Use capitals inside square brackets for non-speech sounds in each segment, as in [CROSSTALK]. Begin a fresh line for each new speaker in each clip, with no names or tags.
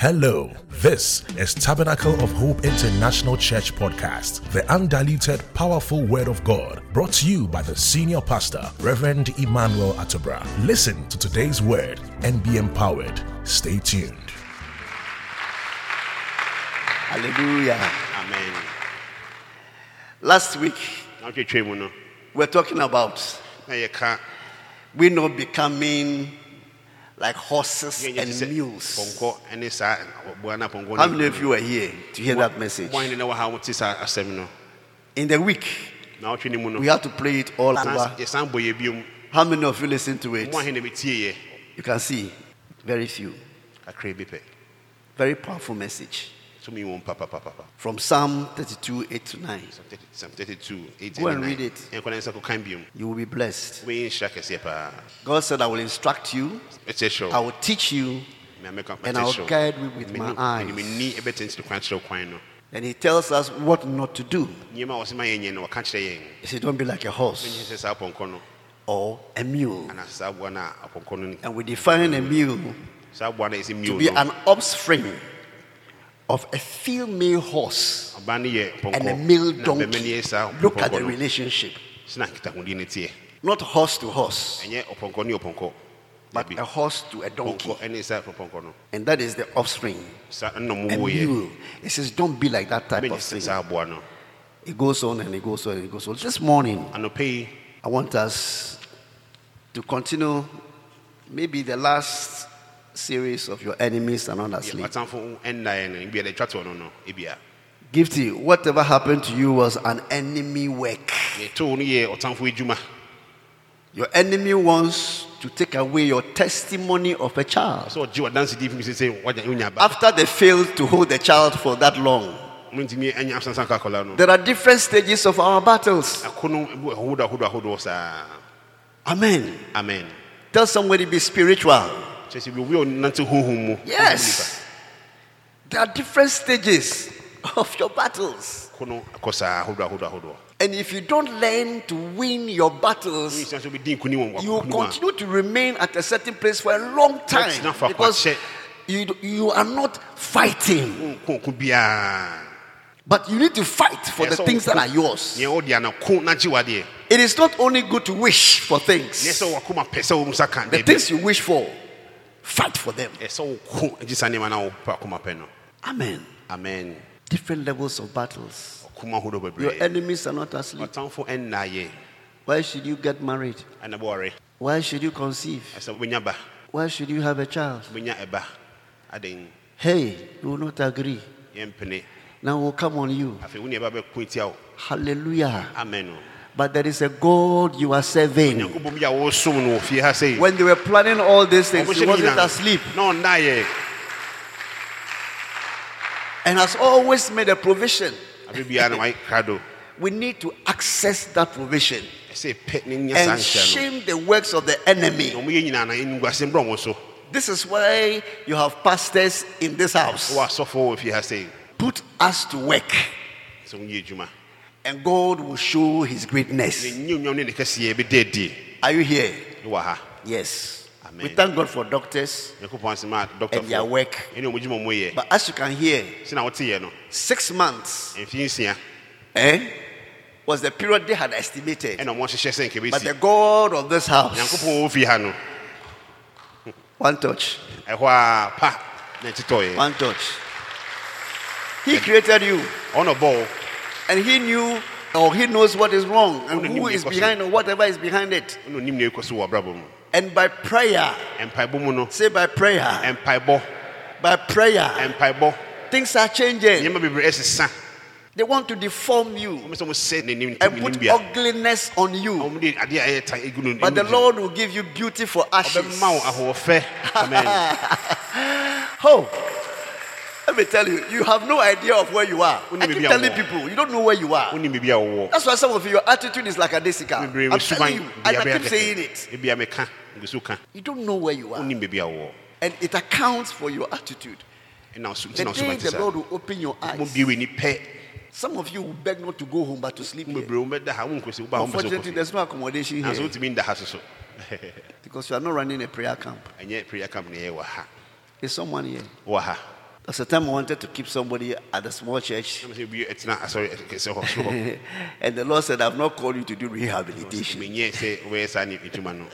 Hello, this is Tabernacle of Hope International Church Podcast, the undiluted, powerful Word of God, brought to you by the senior pastor, Reverend Emmanuel Atubra. Listen to today's word and be empowered. Stay tuned.
Hallelujah.
Amen.
Last week,
Na twetwe mu no,
we're talking about
na yɛka
we not becoming like horses and mules.
pɔnkɔ ne saa aboa na pɔnkɔ
How many of you were here to hear that message?
Wɔn ne wɔ ha wɔte saa asɛm no.
In the week,
Na ɔtwe ne mu no.
we had to play it all over.
Yɛsan bɔ yɛ biom.
How many of you listened to it?
Mo ahe na metie yɛ.
You can see very few.
Kakra bi pɛ.
Very powerful message From Psalm 32 8 to 9.
Psalm 32, 8
Go and read it.
Ɛnkɔ ne nsa kɔkan biom.
You will be blessed.
Wɔyɛ nhyira kɛseɛ paa.
God said, I will instruct you, I will teach you, and I will guide you with my eyes.
Mene ni ɛbɛtɛntɛn kwan kyerɛ kwan no.
and He tells us what not to do.
Nneɛma a wɔsɛ ma yɛnyɛ no wɔka kyerɛ yɛn.
He said, Don't be like a horse
Menyɛ sɛ saa pɔnkɔ no
or a mule.
anaa saa aboa no a apɔnkɔ no ni.
And we define a mule
Saa aboa no a ɛsɛ
to be an offspring of a female horse
ɔbaa no yɛ pɔnkɔ
and a male donkey.
bɛma no yɛ saa
Look at the relationship.
sena nkitahodie no teɛ
Not horse to horse, but a horse to a donkey.
pɔnkɔ ɛne saa pɔnkɔ no
And that is the offspring. A mule. It says, Don't be like that type of thing.
saa aboa no
It goes on and it goes on and it goes on. This morning, I want us to continue maybe the last series of your enemies are not asleep.
atamfo ɛnnaeɛ no bia de twa toɔ no no ebia
Gifty, whatever happened to you was an enemy work.
yɛtoo no yɛ ɔtamfo adwuma
Your enemy wants to take away your testimony of a child.
sɛ ɔgye wadansedie fim sɛ sɛ wagya wonya ba
After they failed to hold the child for that long,
montumi anya asansan ka akɔla no
there are different stages of our battles. Amen.
amen
Tell somebody be spiritual.
Kyerɛ sɛ obi a ɔnante honhom mu
Yes. There are different stages of your battles. And if you don't learn to win your battles,
wosia sɛ wobɛdi nkonim wɔ
you will continue to remain at a certain place for a long time
That's not for
because you, you are not fighting,
biaa
but you need to fight for the things that are yours.
neɛ wode ana ko na gye wadeɛ
It is not only good to wish for things,
sɛ wakoma pɛ sɛ wo nsa ka
the things you wish for, fight for them.
ɛsɛ woko agye saa nneɛma na wopɛ akoma pɛ no
Amen.
amen
Different levels of battles. Your enemies are not asleep. Why should you get married? Why should you conceive?
ɛsɛ wobɛnya ba
Why should you have a child?
wobɛnya ɛba aden
Hey, you will not agree. Now will come on you.
afei wo ne ɛba bɛko tia wo
Hallelujah.
amen
But there is a God you are serving.
nyankopɔn bi a wosom no wɔ fie ha sei
When they were planning all these things, he wasn't asleep and has always made a provision.
abe biara na wayɛ krado
We need to access that provision
ɛsɛ pɛ ne nya saa
and shame the works of the enemy.
na ɔmoyɛ nyinaa na ɛnguasɛm brɛ ɔmo so
This is why you have pastors in this house.
wowɔ asɔfoɔ wɔ fie ha sei
Put us to work,
sɛ woyɛ adwuma
and God will show his greatness.
ɛnyɛ onwam ne ne kɛseɛ bɛda adi
Are you here? Yes.
Amen.
We thank God for doctors
a
and their work.
ɛne ɔmo dwuma ɔmo yɛ
But as you can hear,
sɛ na woteyɛ no
six months eh, was the period they had estimated.
ɛna ɔmo ahyehyɛ sɛ nka
But the God of this house,
nyankopɔn wɔ fie ha no
one touch,
ɛhɔ a pa na ɛtetɔeɛ
one touch. He created you
ɔna bɔɔ
and he knew or he knows what is wrong and who is
deɛ ɛkɔ so.
behind or whatever is behind it.
ɔna onim nea ɛkɔ so wɔ abrabɔ
And by prayer,
mpaebɔ mu no.
say by prayer, by prayer, things are changing.
nneɛma bebree ɛsesa
They want to deform you
ɔmo sɛ ɔmo
and put ugliness on you.
ɔmo de adeɛ a ɛyɛ ta egu no
But the Lord will give you beauty for ashes.
ɔbɛma wo ahoɔfɛ amen. [LAUGHS]
Oh, let me tell you, you have no idea of where you are. I keep telling people, you don't know where you are.
wonim biribi a wɔwɔ
That's why some of you, your attitude is like a desica. I'm telling you, and I keep saying it.
ebia meka ngusu ka
You don't know where you are.
wonim biribi a wɔwɔ
And it accounts for your attitude. The day
ɔso ba te
the Lord will open your eyes. Some of you will beg not to go home but to sleep here.
bebree wo bɛda ha wo nkosi wo ba wo mpɛ sɛ
Unfortunately, there's no accommodation here
wotumi nda ha so so
because you are not running a prayer camp.
ɛnyɛ prayer camp ne yɛyɛ wɔ ha
Is someone here?
Ha
There's time I wanted to keep somebody at a small church,
na sɛ obi ɛtena asɔre kɛsɛ hɔ soro hɔ
and the Lord said, I've not called you to do rehabilitation.
menyɛ sɛ wobɛyɛ saa ne adwuma no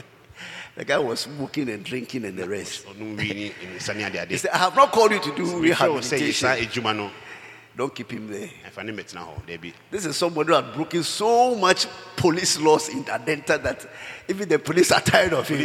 The guy was smoking and drinking and the rest.
ɔnom wi ne nsa ne
He said, I have not called you to do
mehwɛ wo sɛ yɛ saa
rehabilitation. Don't keep him there.
ɛfa ne mɛtena hɔ daabi
This is somebody who had broken so much police laws in Adenta that even the police are tired of him.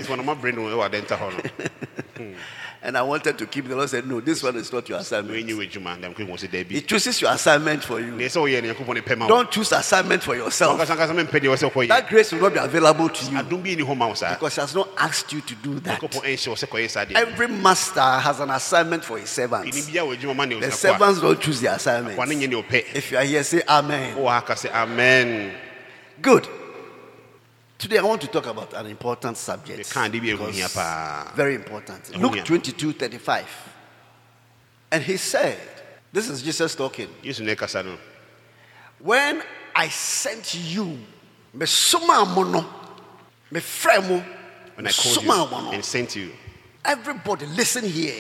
[LAUGHS]
police fɔ no mabrɛ no ɛwɔ adɛnta hɔ no
And I wanted to keep the Lord said, No, this one is not your assignment.
wo adwuma dam kɔ sɛ
He chooses your assignment for you.
neɛ sɛ woyɛ no nyankopɔn ne pɛ ma wo
Don't choose assignment for yourself.
ankasa ankasa mempɛ deɛ wɔ sɛ kɔyɛ
That grace will not be available to you
adom bi ni hɔ ma wo saa
because He has not asked you to do that.
nyankopɔn ɛnhyɛ wo sɛ kɔyɛ saa deɛ
Every master has an assignment for his servants.
bia wɔ adwuma ma ne wo
The servants don't choose the
a kɔ ne
assignment.
nyɛ ne wopɛ
If you are here, say Amen.
wowɔ ha ka sɛ amen
Good. Today I want to talk about an important subject.
meka ade bi ɛho
because
hia paa
Very important. Luke
hia.
22 35. And he said, This is Jesus talking.
yesu na ɛkasa no
When I sent you, me soma mo me frɛ mo,
when i called you and sent you
Everybody listen here.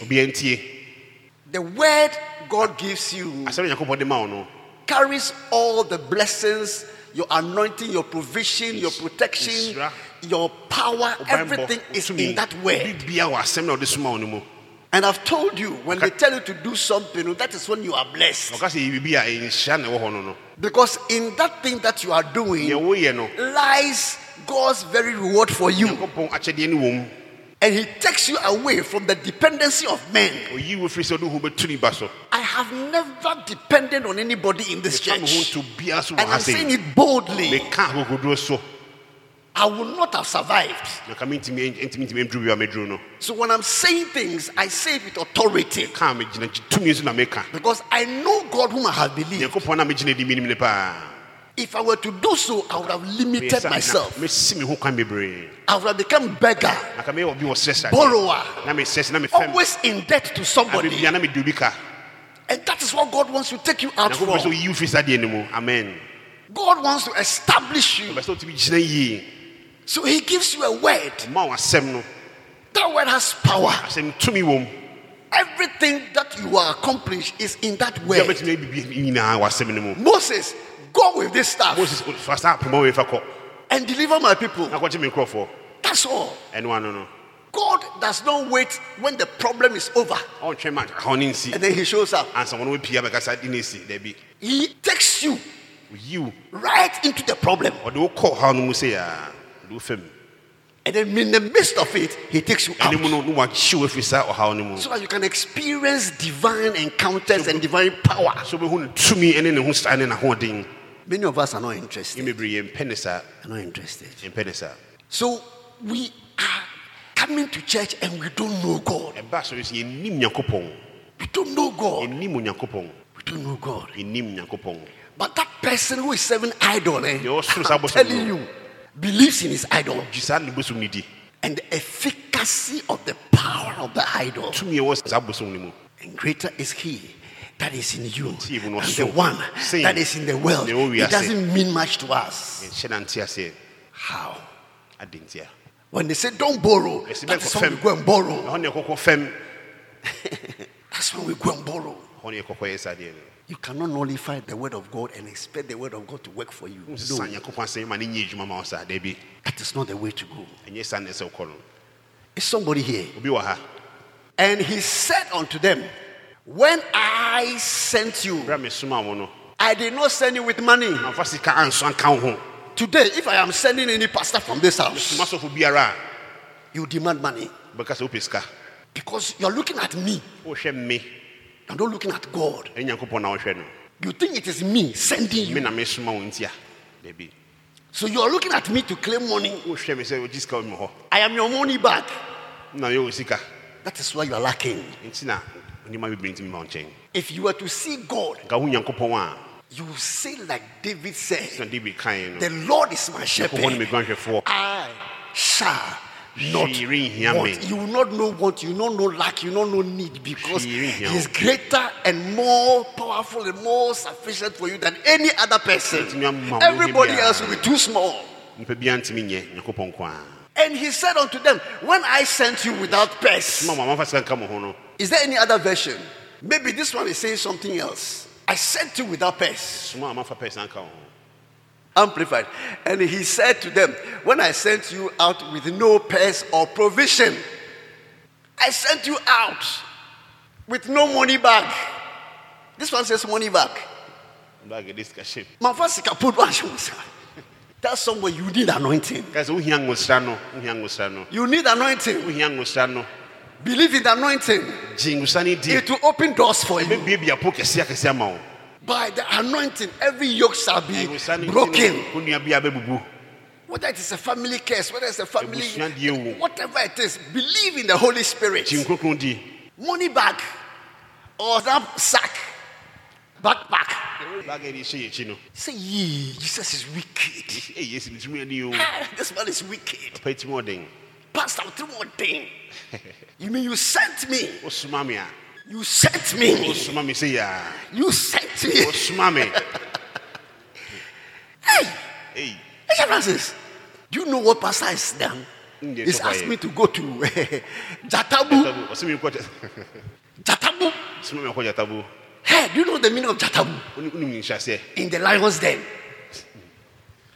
The word God gives you
asɛre nyankopɔn de ma wo no
carries all the blessings, your anointing, your provision, your protection, your power, everything is in that word.
biribia wɔ asɛm na ɔde soma wo no mu
And I've told you, when they tell you to do something, that is when you are blessed.
ɔka sɛ yɛ biribi a ɛnhyira na ɛwɔ hɔ no no
Because in that thing that you are doing
deɛ woyɛ no
lies God's very reward for you.
Nyankopɔn akyɛdeɛ no wɔ mu
And He takes you away from the dependency of men.
ɔyi wo firi sɛ wode ho bɛtu ne ba so
I have never depended on anybody in this church.
to biara so wɔ
And I'm saying it boldly.
meka akokoduro so
I would not have survived. So when I'm saying things, I say it with authority.
ka a megyina tumi so na meka
Because I know God whom I have believed.
Nyankopɔn na megyina di menim ne paa
If I were to do so, I would have limited myself.
mesi me ho kwan bebree
I would have become beggar,
na ka meyɛ obi wɔ serɛsrɛ
borrower,
na mesɛs na mefɛm
always in debt to somebody.
abebia na mede obi ka
And that is what God wants to take you out from.
oyi wo firi saa deɛ no mu amen
God wants to establish you.
ɔbɛ sɛ wotumi gyina yie
So He gives you a word.
ma wo asɛm no
That word has power.
asɛm tumi wɔ mu
Everything that you are accomplished is in that word.
bɛtumi abibi nyinaa wɔ asɛm no mu
Moses, go with this staff
moses fa saa apoma wei fa kɔ
and deliver my people.
na kɔgye me nkurɔfoɔ
That's all.
ɛno ano no
God does not wait when the problem is over
ɔntwɛn ma haw ne nsi
and then He shows up.
ansa wɔno wapia bɛkasa de ne si daabi
He takes you
wo
right into the problem.
ɔde wo kɔ haw no mu sei a ɔde wo fam
And then in the midst of it, He takes you out.
ɛne mu no ne wahye wo afiri saa ɔhaw no mu
So that you can experience divine encounters and divine power.
So wobɛhu ne tumi ne ne ho saa ne n'ahoɔden
Many of us are not interested.
bebree yɛmpɛ ne saa
Are not interested. So we are coming to church and we don't know God.
ɛba sɔre sɛ yɛnnim nyankopɔn
We don't know God. We don't know God. But that person who is serving idol, eh,
Deɛ ɔsoro saa
I'm telling you, believes in his idol
gye saa ne bosom no di
and the efficacy of the power of the idol.
tumi a ɛwɔ saa bosom no mu
And greater is he that is in you
Nti ebu
than
no
the one that is in the world. It doesn't mean much to us.
yɛnhyɛ nante aseɛ
How? When they say don't borrow,
Yes,
that is
men
when we go and borrow.
ɛhɔ ne yɛkɔkɔ fam
That's when we go and borrow.
ɛhɔ ne yɛkɔkɔ yɛ saa deɛ no
You cannot nullify the word of God and expect the word of God to work for you. No,
nyankopɔn asɛm ma ne nyɛ adwuma ma wo saa daabi
that is not the way to go.
ɛnyɛ saa ne sɛ wokɔ no
Is somebody here?
obi wɔ ha
And he said unto them, When I sent you,
berɛ a mesoma wo no
I did not send you with money.
mamfa sika anso anka wo ho
Today, if I am sending any pastor from this house,
soma sɔfo biara
you demand money
a wobɛka sɛ wopɛ sika
because you're looking at me. You're not looking at God.
ɛne nyankopɔn na wohwɛ no
You think it is me sending you.
na mesoma wo ntia daabi
So you're looking at me to claim money.
wohwɛ me sɛ wogye sika wɔ me hɔ
I am your money bag.
na yɛwɔ sika
That is why you are lacking.
Nti na nneɛma bebree ntimi ma nkyɛn
If you were to see God,
nka ho nyankopɔn a
you will say like David said,
na david kae no
The Lord is my
nyankopɔn ne
shepherd. I shall not want. You will not know want. You will not know lack. You will not know need because He is greater and more powerful and more sufficient for you than any other person.
Ntimi ama wo
Everybody else will be too small.
nipa biara ntimi nyɛ nyankopɔn nko a
And He said unto them, When I sent you without purse,
ma ma mamfa sika nka mo ho no
is there any other version? Maybe this one is saying something else. I sent you without purse.
soma a mafa pɛ san
Amplified. And he said to them, When I sent you out with no purse or provision, I sent you out with no money bag. This one says money bag.
baage de sika hyɛ
Mamfa sika put one shoe, sir. That's somewhere you need anointing.
ka sɛ wohia ngosra no wohia ngosra no
You need anointing.
Wohia ngosra no
Believe in the anointing.
gye ngosra no di
It will open doors for you.
bɛbiebia po kɛseɛ kɛseɛ ama wo
By the anointing, every yoke shall be
ngosra no nti
broken.
no wo nua
Whether it is a family curse, whether it's a family, whatever it is, believe in the Holy Spirit.
gye nkronkron di
Money bag or that sack, backpack.
baage de hyɛ yɛkyi no
Say, yee, Jesus is wicked.
ɛyɛ yɛsi metumi ani o
Ah, this man is wicked.
pa timi ɔden
Pastor, more thing. You mean you sent me?
me
You sent me.
sɛ
You sent me.
wosoma me [LAUGHS]
Hey,
ei
Francis, do you know what Pastor has done?
Mm,
He's asked me to go to [LAUGHS] Jatabu.
ɔsɛ me nkɔ
Jatabu.
soma me nkɔ gyatabu
Hey, do you know the meaning of Jatabu? In the lion's den.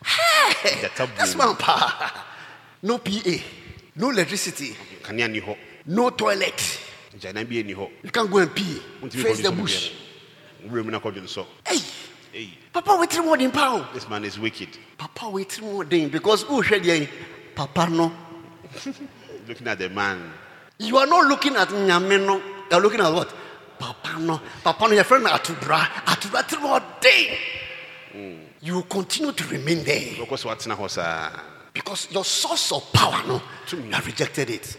Hey,
Jatabu.
this man, pa. No PA, no electricity,
kanea ni hɔ
no toilet.
gyanan bi hɔ
You can't go and pee. Face the bush.
biribiara. wura mu na kɔdwe nsɔ
Hey,
ei
Papa, wait more than power.
this man is wicked
Papa, wait more than because who said yeah, Papa no.
looking at the man
You are not looking at Nyame no. You are looking at what? Papa no. Papa no, your friend Atubra. Atubra three more day. You will continue to remain there
Because what's watena hɔ saa
because your source of power no, you have rejected it.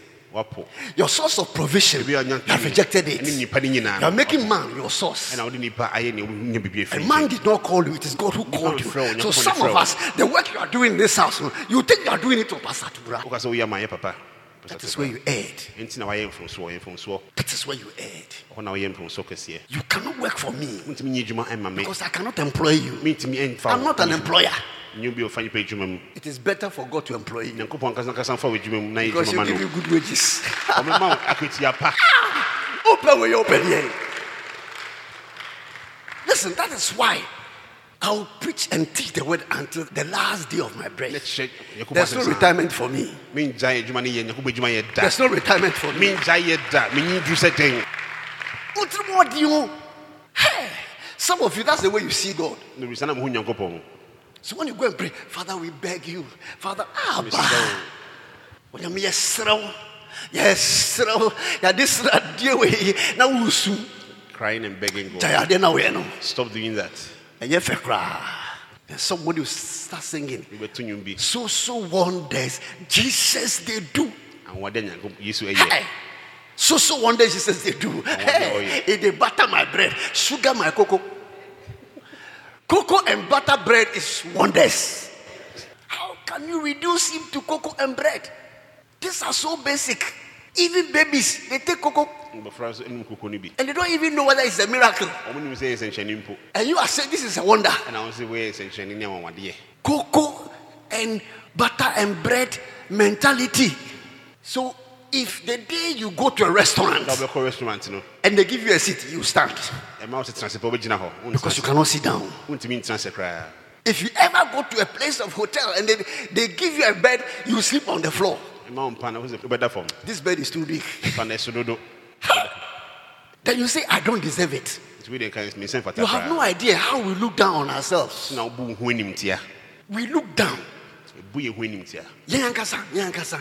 Your source of provision, you have rejected it.
nnipa no nyinaa
You are making man your source.
ɛna wode nnipa ayɛ ne wonya
A man did not call you, it is God who called you. So some of us, the work you are doing in this house, you think you are doing it to Pastor Tubra.
woka sɛ woyɛ ma yɛ papa
That is where you erred.
ɛnti na wayɛ mfomsoɔ yɛ mfomsoɔ
That is where you erred.
hɔ na woyɛ mfomsoɔ kɛseɛ
You cannot work for me
wontumi nyɛ adwuma ɛma me
because I cannot employ you. I'm not an employer.
Nyɛ bi ɔfa nnipa adwuma mu
It is better for God to employ you
nyankopɔn ankasa nkasa mfa wɔ adwuma mu na yɛ
because you give you good wages. open you open here. Listen, that is why I will preach and teach the word until the last day of my breath. There's no retirement for me.
mengyae adwuma no yɛ nyankopɔn adwuma yɛ da
There's no retirement for me.
mengyae yɛ da menyi duru sɛ den
Wotiri mu ɔdi o. Hey, Some of you, that's the way you see God. So when you go and pray, Father, we beg you, Father, Abba, onyame yɛserɛ wo, yɛserɛ wo, yɛde sradeɛ wei yi na wosu
crying and begging God.
Gya yɛade na woyɛ no
stop doing that.
Ɛnyɛ fɛ koraa and somebody will start singing.
Wobɛto bi
so so wonders. Jesus they do.
Ahoɔdɛ nyankopɔn yesu eh,
hey.
ɛyɛ
so so wonders jesus they do. Hey.
oh,
they butter my bread. Sugar my cocoa cocoa and butter bread is wonders. How can you reduce him to cocoa and bread? These are so basic. Even babies they take cocoa.
Mbɔfra nso anim koko no bi
and they don't even know whether it's a miracle.
Ɔmo nim sɛ yɛ nsɛnkyɛnne mpo
and you are saying this is a wonder.
Ɛna wo sɛ woyɛ nsɛnkyɛnne ne awanwadeɛ
cocoa and butter and bread mentality. So if the day you go to a restaurant
restaurant no
and they give you a seat, you stand
ɛma wo sɛ tena sɛ pɛ wobɛgyina hɔ
because you cannot sit down.
wontumi ntena sɛ koraa
If you ever go to a place of hotel and they, they give you a bed, you sleep on the floor.
ɛma wo mpa na wo sɛ wobɛda fam
This bed is too big.
pa na ɛso dodo
Then you say, I don't deserve it.
nti wode ka mesɛ mfata
You have no idea how we look down on ourselves.
na wobu wo ho animtia
We look down
yɛ ho animtia
Yankasa, yankasa.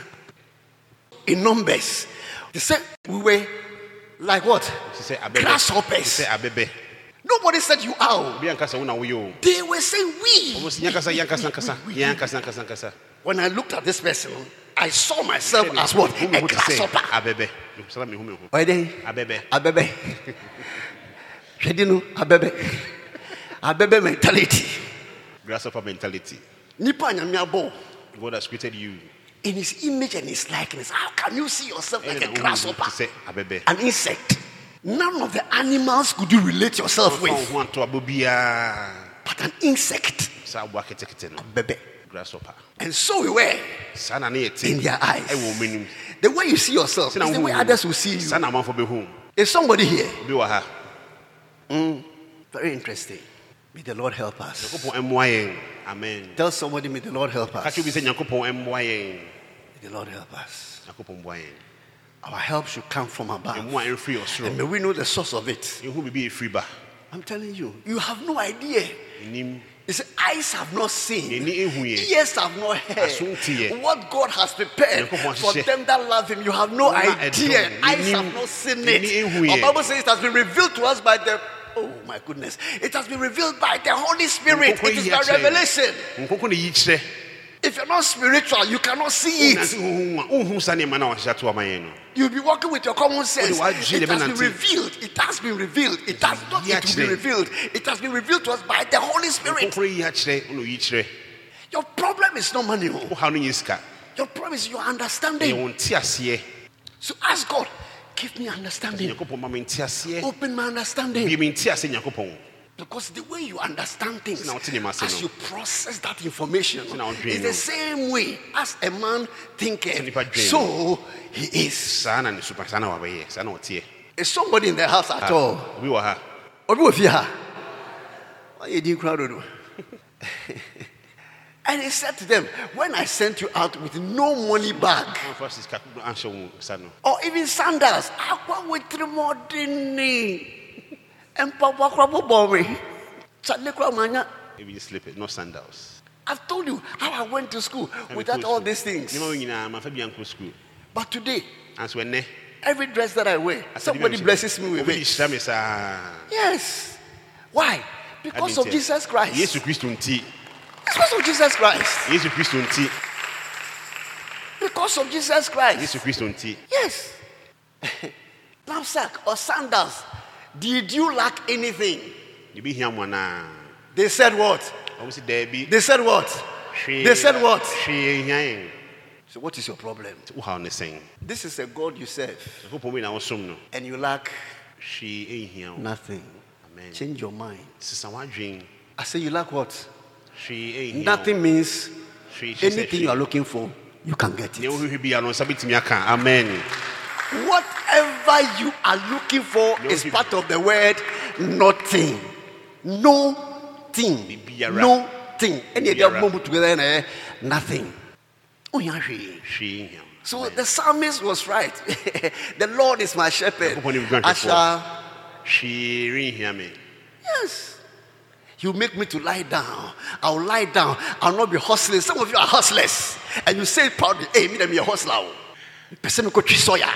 In numbers, they said we were like what?
Abɛbɛ te
Grasshoppers.
sɛ abɛbɛ
Nobody said you are. oh.
obi ankasa wo na woyɛ o
They were saying we. When I looked at this person, I saw myself as what? A
ho te sɛ
grasshopper.
abɛbɛ sara mehu me ho
Why then? Abebe. Hwɛdi [LAUGHS] abebe. Abebe mentality.
grasshopper mentality
Nipa nyame abɔ
God has created you
in his image and his likeness. How can you see yourself like a grasshopper?
te sɛ abɛbɛ
An insect. None of the animals could you relate yourself with,
wo ho ato abɔ biara
but an insect.
saa aboa ketekete no
Bebe.
grasshopper
And so we were
saa na ne yɛ te
in their eyes.
ɛwɔ ɔmo anim
The way you see yourself is the way others will see you.
saa na amanfo bɛhu
Is somebody here?
ha hmm.
Very interesting. May the Lord help us.
nyankopɔn mmoa yɛn amen
Tell somebody, may the Lord help
ka
us.
kyerɛ bi sɛ nyankopɔn mmoa yɛn
May the Lord help us.
nyankopɔn mmoa yɛn
Our help should come from above.
ɛmfiri
And may we know the source of it.
yɛhu biribi ɛfiri ba
I'm telling you, you have no idea. He said, Eyes have not seen,
ɛhu
ears have not
Aso
heard what God has prepared
Nyankopɔn
for
ahyehyɛ.
them that love Him. You have no idea. Eyes have not seen it. The. Bible says it has been revealed to us by the Oh my goodness. It has been revealed by the Holy Spirit. It is by revelation.
nkɔnkɔ ne yi kyerɛ
If you're not spiritual, you cannot see it.
honhom a wonhu saa nneɛma no a ɔhyɛ to ama yɛn no
You'll be walking with your common sense. It has been revealed. It has been revealed. It has not yet to be
akyerɛ.
revealed. It has been revealed to us by the Holy Spirit.
nkɔnkɔ yi akyerɛ ɔna oyi kyerɛ
Your problem is not money. oh.
wohaw no nyɛ sika
Your problem is your understanding. So ask God, give me understanding.
nyankopɔn ma me nte aseɛ
Open my understanding.
bie me nte ase nyankopɔn
Because the way you understand things, as you process that information, is the same way as a man thinketh, so he is.
saa na ne supa saa na wabɛyɛ saa na ɔteɛ
Is somebody in the house at
Ha,
all?
obi wɔ ha
Obi ha? Wayɛ din koraa dodo. [LAUGHS] And he said to them, When I sent you out with no money bag
amfa sika anhyɛ wo sa no
or even sandals, akwa wetiri mɔdini, mpaboa koraa bɔbɔ me, kyale koraa manya.
ebi no sandals
I've told you how I went to school without all these things.
nneɛma wo nyinaa mafa bi ankɔ school
But today, every dress that I wear, somebody blesses me with it.
saa
Yes. Why? Because of Jesus Christ.
Yesu kristo nti
Because of Jesus Christ.
yesu kristo nti
Because of Jesus Christ.
yesu kristo nti
Yes. [LAUGHS] Knapsack or sandals. Did you lack anything?
ebi hia mo anaa
They said what?
si daabi
They said what?
hwee
They said what?
yɛn
So, what is your problem? This is a God you serve,
nyankopɔn bi na wosom no
and you lack
hwee ɛnhia wo
nothing.
amen
Change your mind. I say, you lack what? Nothing means anything you are looking for, you can get it.
wohwehwɛ bia no nsa bɛtumi aka amen
Whatever you are looking for is part of the word nothing. No thing. No thing. Any
Bibiara.
them together, eh, nothing. Oh, yeah, hwee.
hwee nhia wo.
So the psalmist was right. [LAUGHS] the Lord is my shepherd.
Nyankopɔn ne me guanhwɛfoɔ.
I shall,
hwee renhia me
yes. You make me to lie down. I'll lie down. I'll not be hustling. Some of you are hustlers. And you say proudly, hey, me, me a hustler. Me pese me ko soya.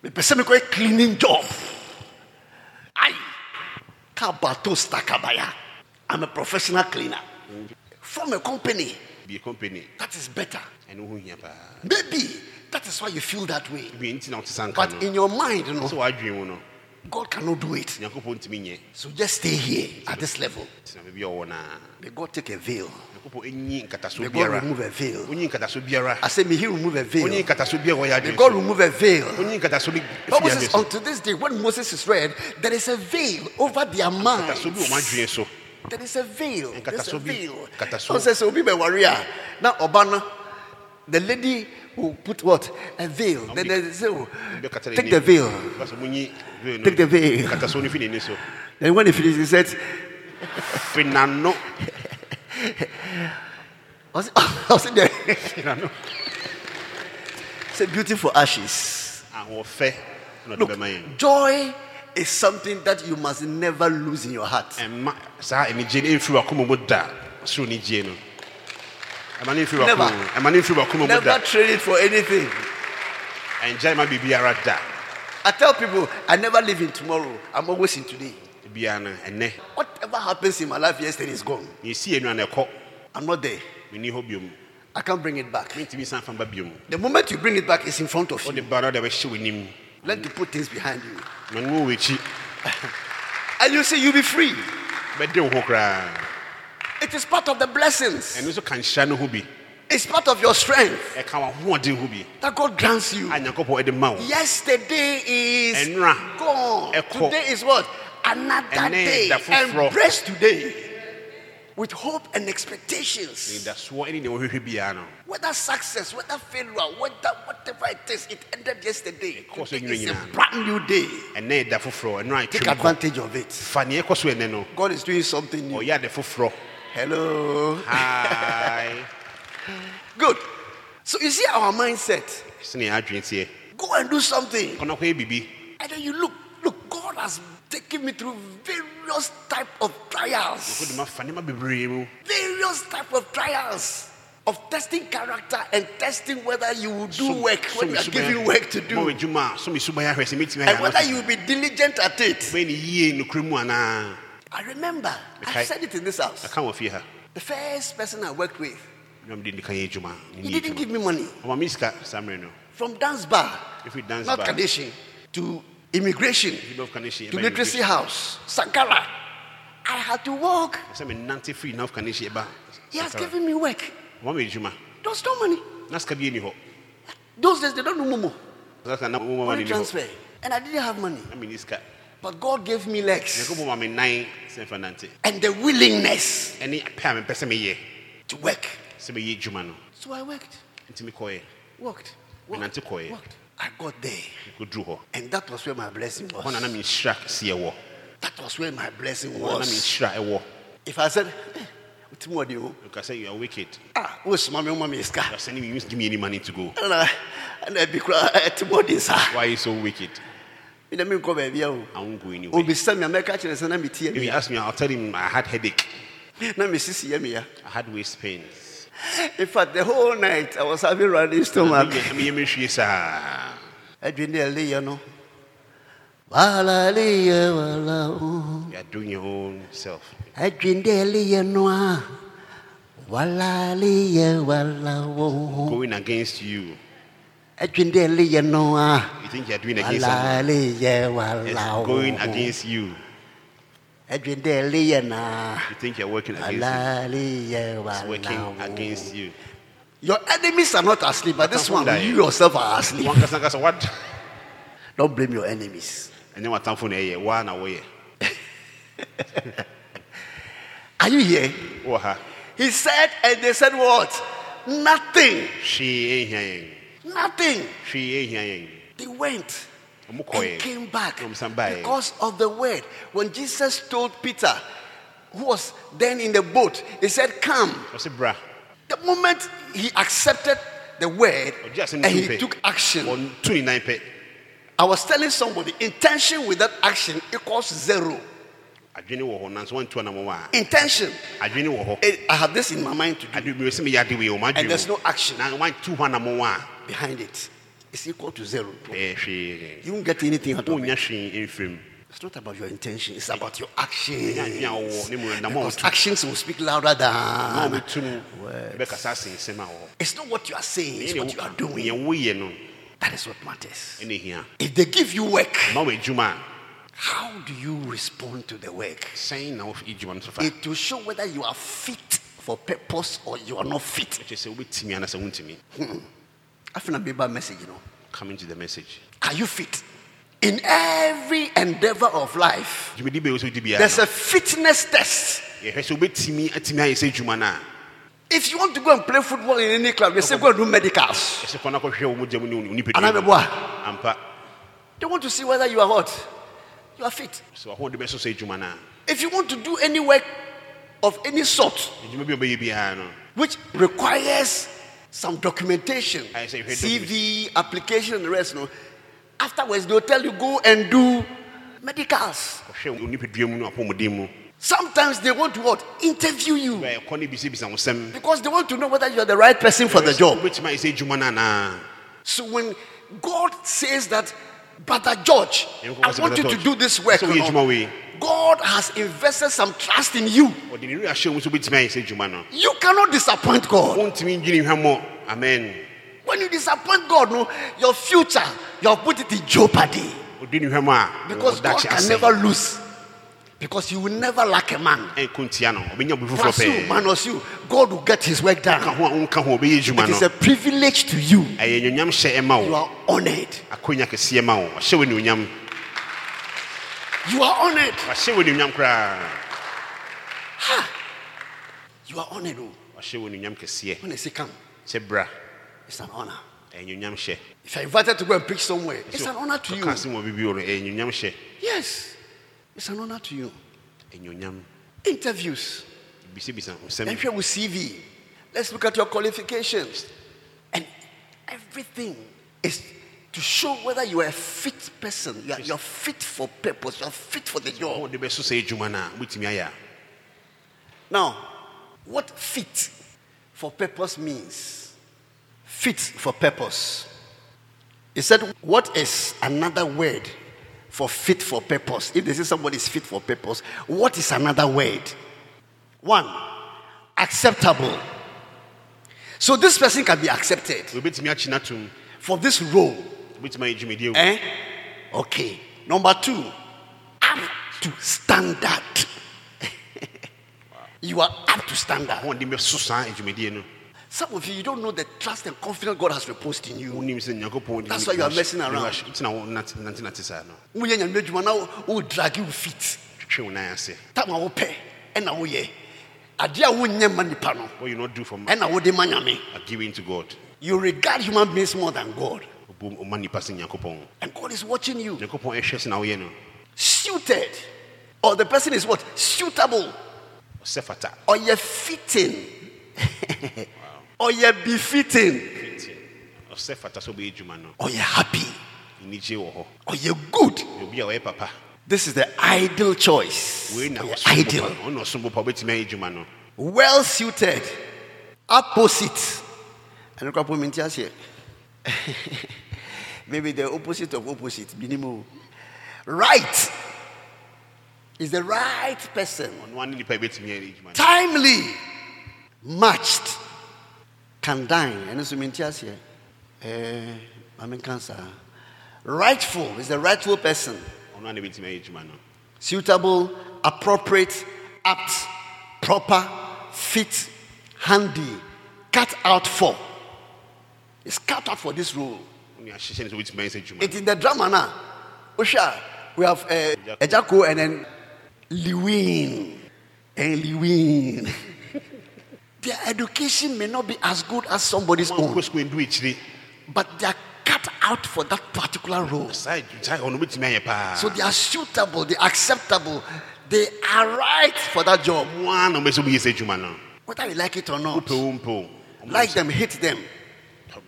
Me pese a cleaning job. Aye. Kabato stakabaya. I'm a professional cleaner. From a company.
be a company
That is better.
ɛno ho hia paa
Maybe that is why you feel that way.
bi nti na wote sa
But in your mind, you know,
sɛ w'adwen wo no
God cannot do it.
nyankopɔn ntumi nyɛ
So just stay here at this level.
tena baabi a ɔwɔ naa
May God take a veil.
nyankopɔn ɛnyi nkataso
May God remove a veil.
wonyi nkataso biara
I say, may He remove a veil.
nkataso biara wɔyɛ
May God remove a veil.
wonyi nkataso bi
Bible says, unto this day, when Moses is read, there is a veil over their minds.
nkataso bi wɔ m'adwen so
There is a veil. There's a veil. says, "Obi be warrior." Now, Obana, the lady who put what a veil. Then they say, oh, take the veil.
Basa monyi veil no
Take the veil.
nkataso no fi n'ani so
Then when he finished, he said,
fi n'ano
I was, [LAUGHS] I was in there.
n'ano
Say beautiful ashes.
ahoɔfɛ na ɔde
Look, joy is something that you must never lose in your heart. Never.
wakoma mu ɛma no mfiri wakoma mu
Never trade it for anything.
ma biribiara da
I tell people, I never live in tomorrow. I'm always in today.
biara no ɛnɛ
Whatever happens in my life yesterday is gone.
nnuane ɛkɔ
I'm not there.
menni hɔ biom
I can't bring it back.
mentumi san fa ba biom
The moment you bring it back, it's in front of you.
wode ba no wode bɛhyɛ w'anim
Learn to put things behind you.
ma no wɔ w'akyi
And you say you'll be free.
bɛde wo ho koraa
It is part of the blessings.
ɛno nso ka nhyira no ho
It's part of your strength
ɛka w'ahoɔden ho bi
that God grants you.
a nyankopɔn ɛde
Yesterday is gone. Today is what? Another day. Embrace today. with hope and expectations.
nidasoɔ ne deɛ wɔhwehwɛ biara no
Whether success, whether failure, whether whatever it is, it ended yesterday. is a brand new day.
ɛnɛ ɛda foforɔ
Take advantage of it.
fa neɛ ɛkɔ so ɛnɛ no
God is doing something new.
Ɔyɛ ade foforɔ
Hello.
Hi.
Good. So you see our mindset.
sene adwene teɛ
Go and do something. And then you look, look, God has taken me through various type of trials.
wode mafa nneɛma bebree mu
Various type of trials of testing character and testing whether you will do work when you are given work to do.
adwuma a so me suban ahwɛ sɛ mɛtumi
And whether you will be diligent at it.
Bɛyɛ ne yie nokorɛ mu anaa
I remember,
Okay.
I said it in this house.
ɛka wɔ fie ha
The first person I worked with,
na mede nika yɛ adwuma
he didn't give me money.
ɔma me sika saa mmerɛ no
From dance bar,
If we dance
not
bar.
to immigration,
Kaneshie,
to literacy house, Sankara. I had to work.
sɛ menante firi na Kaneshie ɛba
He has given me work.
ɔma me adwuma
There was no money.
na sika bi ɛni hɔ
Those days they don't know Momo.
saka na woma ma
Money
ne ni hɔ
transfer. And I didn't have money.
Na menni sika
But God gave me legs.
Nyankopɔn ma me nan sɛ mfa nante.
And the willingness
ɛne pɛ a mepɛ sɛ meyɛ.
to work.
sɛ mɛyɛ adwuma no.
So I worked, worked, worked, worked. I got there. And that was where my blessing was.
na menhyira kɛseɛ wɔ.
That was where my blessing was. If I said, "Eh, more do you?"
Sɛ you are wicked.
Ah, who's mommy, mommy, is
you are sending me you give me any money to go.
And I, and I be cry to more this.
why are you so wicked I won't go anywhere
send me make catch and me tea.
if you ask me I'll tell him I had headache
Now me see see me.
I had waist pains
In fact, the whole night I was having running stomach.
saa
Edwin de le no. Wala le wala o.
you are doing your own self
le no a. Wala le wala o.
going against you
Ah.
you think you are doing against someone? It's going against you.
Edwin de le na.
you think you are working against you it's working against you.
Your enemies are not asleep, but this one, you yourself are asleep.
what? [LAUGHS]
Don't blame your enemies.
ɛnyɛ watamfo na ɛyɛ waa na woyɛ
Are you here? He said, and they said, What? Nothing.
She ɛhia yɛn
Nothing.
hwee ɛhia yɛn
They went and came back
Ɔmo san baeɛ.
because of the word. When Jesus told Peter, who was then in the boat, he said, Come. The moment he accepted the word and he took action, I was telling somebody, intention without action equals zero. Intention.
adwene wɔ hɔ
I have this in my mind to do,
ade mmerɛ sɛ meyɛ ade wei ɔma
and there's no action
na wantu hɔ anamɔ a
behind it. It's equal to zero. You won't get anything out of it.
wonya hwee mfirim
It's not about your intention, it's about your action.
ɛnyɛ adwene a wɔwɔ ne mu nam a
Because actions will speak louder than.
ɔbɛtu no ɛbɛkasa asensɛm a wɔ
It's not what you are saying, it's what you are doing.
neɛ woyɛ no
That is what matters. If they give you work,
ma wɔ adwuma a
how do you respond to the work?
sɛn na wofi adwuma no so fa
It will show whether you are fit for purpose or you are not fit.
ɛkyɛ sɛ wobɛtumi anasɛ wontumi
I feel a hmm. bad message, you know.
coming to the message
Are you fit? In every endeavor of life,
dwumadi bɛɛ wɔ sɛ wodi biara
there's a fitness test.
yɛhwɛ sɛ wobɛtumi atumi ayɛ sɛ adwuma no a
If you want to go and play football in any club, they say go and do medicals.
ɛsɛ kɔ no akɔhwɛ wo mogya mu ne wo
And I'm a boy. They want to see whether you are what? You are fit.
sɛ ɔhode bɛsɔ sɛ adwuma
If you want to do any work of any sort,
adwuma bi a ɔbɛyɛ biara no
which requires some documentation, CV, application, and the rest, no, afterwards they'll tell you go and do medicals.
kɔhwɛ wo nipadua mu no apɔmuden mu
Sometimes they want to what? Interview you
bɛɛ kɔ ne bisabisa wo sɛm
because they want to know whether you're the right person for the job.
wobɛtumi ayɛ sɛ adwuma no anaa
So when God says that, Brother George, I want you to do this work. God has invested some trust in you.
ɔde ne werɛ ahyɛ wo so wobɛtumi ayɛ sɛ adwuma no
You cannot disappoint God.
wontumi ndwene hwɛ mmɔ amen
When you disappoint God, no, your future, you have put it in jeopardy.
ɔde ne hwɛ mɔ a
Because God can never lose. Because you will never lack a man.
Eh, ɛnkɔ ntia no ɔbɛnya obi foforɔ
Plus you,
pɛɛ
minus you, God will get his work done.
ho a wonka ho a ɔbɛyɛ adwuma
It is a privilege to you.
Eh, ɛyɛ nwonyam hyɛ ɛma
You are honored.
akonya kɛseɛ ma wo ɔhyɛ wo anuonyam
You are honored.
wahyɛ wo anuonyam koraa
You are honored. oh.
wahyɛ wɔ anuonyam kɛseɛ
When they say come, it's an honor.
Eh, hyɛ
If you're invited to go and preach somewhere, it's an honor to you.
ɔka se wɔ bibi wɔ no ɛyɛ anuonyam hyɛ
Yes, it's an honor to you. Interviews.
bisabisa
Then
nsɛm
here with CV. Let's look at your qualifications. And everything is to show whether you are a fit person. You are, you are fit for purpose. You are fit for the job.
Oh, wode bɛso sɛ adwuma no a wobɛtumi ayɛ a
Now, what fit for purpose means? Fit for purpose. He said, What is another word for fit for purpose? If they say somebody is fit for purpose, what is another word? One, acceptable. So this person can be accepted
wobɛtumi akyi no atom
for this role.
wobɛtumi ayɛ dwumadie
Eh? Okay. Number two, up to standard. [LAUGHS] you are up to standard.
Wɔde bɛso saa adwumadie no
Some of you, you don't know the trust and confidence God has reposed in you.
wonim sɛ nyankopɔn
That's why you are messing around.
tena nante saa no
Woyɛ nyame adwuma na wo- wo drag wo feet.
twetwe wo nan ase
Tam a wopɛ ɛna woyɛ. Adeɛ a wonyɛ ma nipa no
what you not do for me
ɛna wode ma nyame.
are giving to god
You regard human beings more than God.
Wobom- ɔma nipa
And God is watching you.
nyankopɔn ɛhwɛ sɛ na woyɛ
Suited. Or the person is what? Suitable. Or you're fitting. [LAUGHS] or you're befitting.
ɔsɛ fata sɛ wobɛyɛ adwuma no
Or you're happy.
anigye wɔ hɔ
Or you're good.
Yɛ obi a ɔyɛ papa
This is the ideal choice.
wei na
Or you're
ɔsom
ideal.
ɔna ɔsom bo wobɛtumi ayɛ adwuma no
Well suited. Opposite. And look at here. Maybe the opposite of opposite. Minimum. Right. Is the right person.
timely ane nipa a bɛtumi ayɛ adwuma no
Timely. Matched. Can dine. And so mean here. Eh, I mean cancer. Rightful is the rightful person.
ɔno ane bɛtumi ayɛ adwuma no
suitable, appropriate, apt, proper, fit, handy, cut out for. It's cut out for this role.
wone ahyehyɛ no sɛ wobɛtumi ayɛ
It's in the drama now. Osha, we have uh, Ejako and then Lewin. And Lewin. [LAUGHS] Their education may not be as good as somebody's own,
kɔ sukuu ndu akyire
but they are cut out for that particular role.
saa adwu- saa ɔno bɛtumi ayɛ paa
So they are suitable, they are acceptable, they are right for that job.
mo a na ɔbɛ sɛ wobɛyɛ sɛ adwuma no
Whether you like it or not,
wopɛ wo mpɛ wo
like them, hate them,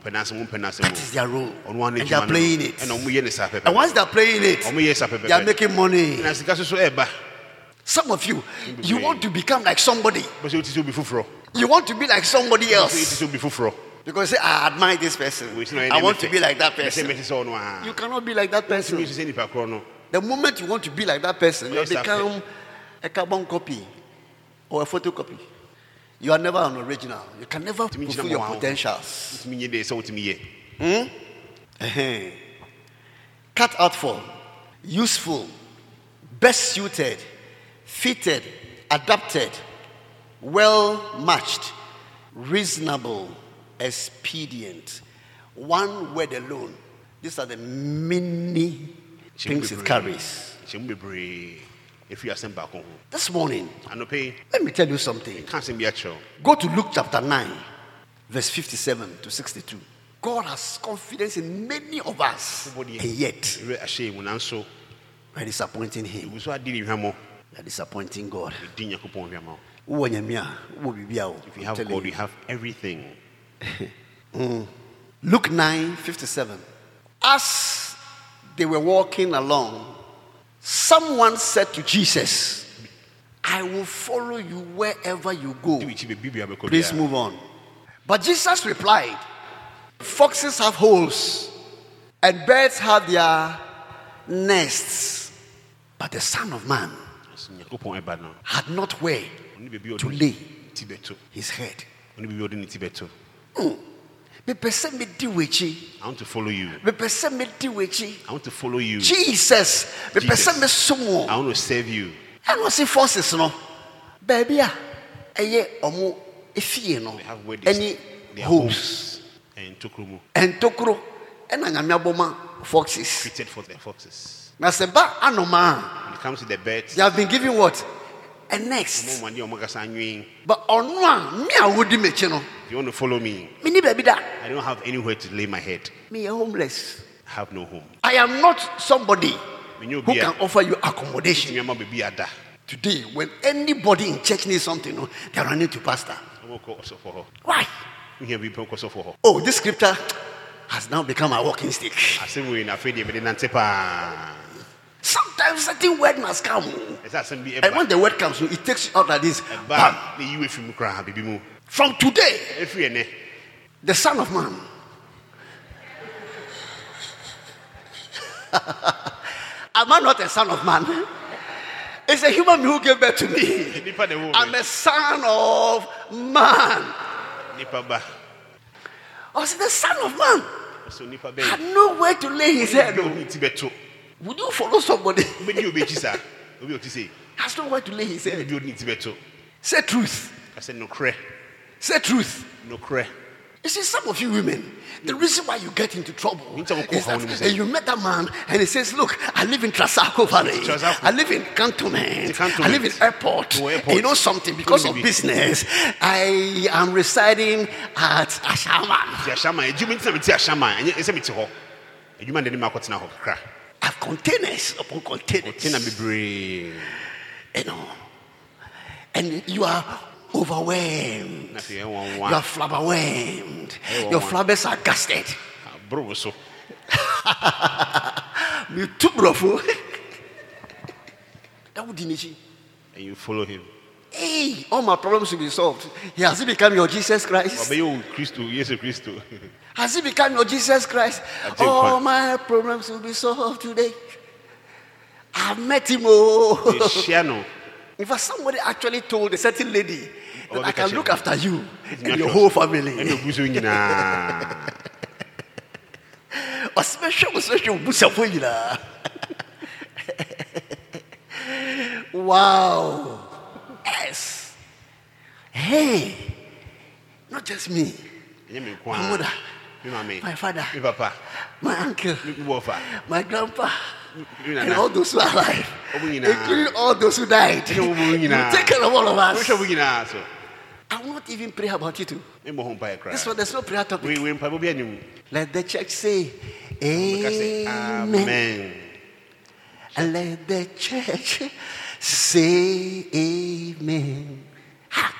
pɛ no asɛm wompɛ no asɛm
that is their role. And they are playing it.
ɛna ɔmoyɛ ne saa
And once they are playing it, they are making money.
na sika so so ɛba
Some of you, you want to become like somebody.
Bɛ sɛ wote sɛ obi foforɔ
You want to be like somebody
Bɛ sɛ wote
else.
sɛ obi foforɔ
Because you say, I admire this person.
Wei sɛ na ɔyɛ
I want to be like that person.
mɛte sɛ ɔno a
You cannot be like that person.
sɛ nipa korɔ no
The moment you want to be like that person, you become a carbon copy or a photocopy. You are never an original. You can never fulfill your potentials.
wotumi nyɛ deɛ sɛ wotumi yɛ
Ehen. Cut out for, useful, best suited, fitted, adapted, well matched, reasonable, expedient. One word alone. These are the many things it carries.
hyɛ mu bebree ɛfiri asɛm baako ho
This morning, let me tell you something.
ka asɛm bi akyerɛw
Go to Luke chapter 9, verse 57 to 62. God has confidence in many of us, and yet
ɛwerɛ ahyɛ mu nanso
we are disappointing Him.
ɛgu so ade ne hwammɔ
We are disappointing God.
Ɛdi nyankopɔn hwammɔ
Wowɔ nyame a, wowɔ biribi a wo.
if you have god
you.
you have everything [LAUGHS] mm.
Luke 9 57. As they were walking along, someone said to Jesus, I will follow you wherever you go.
de wikyi baabi bia bɛkɔ
Please move on. But Jesus replied, Foxes have holes, and birds have their nests, but the Son of Man
Nso nyankopɔn ɛba no
had not where
ɔne baabi a
to lay his head.
ɔne baabi a ɔde ne ti bɛto
Mepɛ hmm. sɛ medi w'akyi.
i want to follow you.
Mepɛ sɛ medi w'akyi.
i want to follow you.
Jesus,
Jesus. i want to serve you.
Ɛna ɔse forces no? Baabi a ah, ɛyɛ ɔmo efie no?
They have where they
ɛne
their
holes
homes. And tokuro mu
ɛntokuro ɛna nyame abɔma foxes.
Fitted for the foxes.
Na sɛ ba anoma.
When it comes to the birds.
A they have been given what And next, but on a me wodi m'akyi no,
if you want to follow me
me ni baabi.
I don't have anywhere to lay my head
Me a homeless.
I have no home
I am not somebody who can offer you accommodation.
nyɛma beebi ada
Today, when anybody in church needs something, they are running to pastor.
ɔmo kɔ ɔsɔfo hɔ
Why?
nhia bi pɛ kɔ ɔsɔfo hɔ
Oh, this scripture has now become a walking stick.
asɛm wei na afei deɛ mede nante paa
Sometimes certain word must come.
ɛsɛ asɛm bi
And when the word comes, it takes you out like this. Bam.
a ne yi wo efi mu koraa bibi mu
From today, the Son of Man. [LAUGHS] Am I not a son of man? It's a human being who gave birth to me.
nipa na ɛwɔ
I'm a son of man. I was oh, the son of man. Had
bɛyɛ
nowhere to lay his head.
Obi a
on.
ɔne ti bɛto
Would you follow somebody?
wobɛdi [LAUGHS] obi akyi saa obi a ɔte sɛ
Has nowhere to lay his head.
obi a ɔne ti bɛto
Say truth.
No nokorɛ
Say truth.
nokorɛ
You see, some of you women, the reason why you get into trouble is that you met a man and he says, Look, I live in Trasacco Valley. I live in Cantonment. I live in airport.
Oh, airport.
You know something, because of business, I am residing at Ashaiman.
ti ahyɛma adwuma nti na mete ahyɛma ɛnyɛ ɛsɛ mete hɔ adwuma na ɛde ma akɔtena hɔ kakra
I have containers upon containers.
bebree
You know. And you are overwhelmed.
na afei ɛwɔ
You are flabberwhelmed. Your flabbers are gasted. You [LAUGHS] too, brofo. [LAUGHS] That wouldinichi.
and you follow him
Hey, all my problems will be solved. He has become your Jesus Christ?
kristo yesu kristo
Has he become your Jesus Christ? All my problems will be solved today. I've met him. Oh,
ɛhyia no
in fact, somebody actually told a certain lady that
Oh,
I can look after you and your whole family.
ɛne ogu so nyinaa
Ɔsɛbɛhwɛ wo sɛ hwɛ wo busafo nyinaa. wow yes hey not just me
ɛnyɛ me nko
my
a
mother
me maame
my father.
Me papa.
My uncle.
Wɔfa
my grandpa. And all those who are alive. Including all those who died. You take care of all of us.
Wohwɛ wo nyinaa so
I will not even pray about you too.
Memmɔ ho mpaeɛ
this one there's no prayer topic.
Wei wei mpaebɔ bi anim
let the church say amen.
amen.
And let the church say amen. Ha!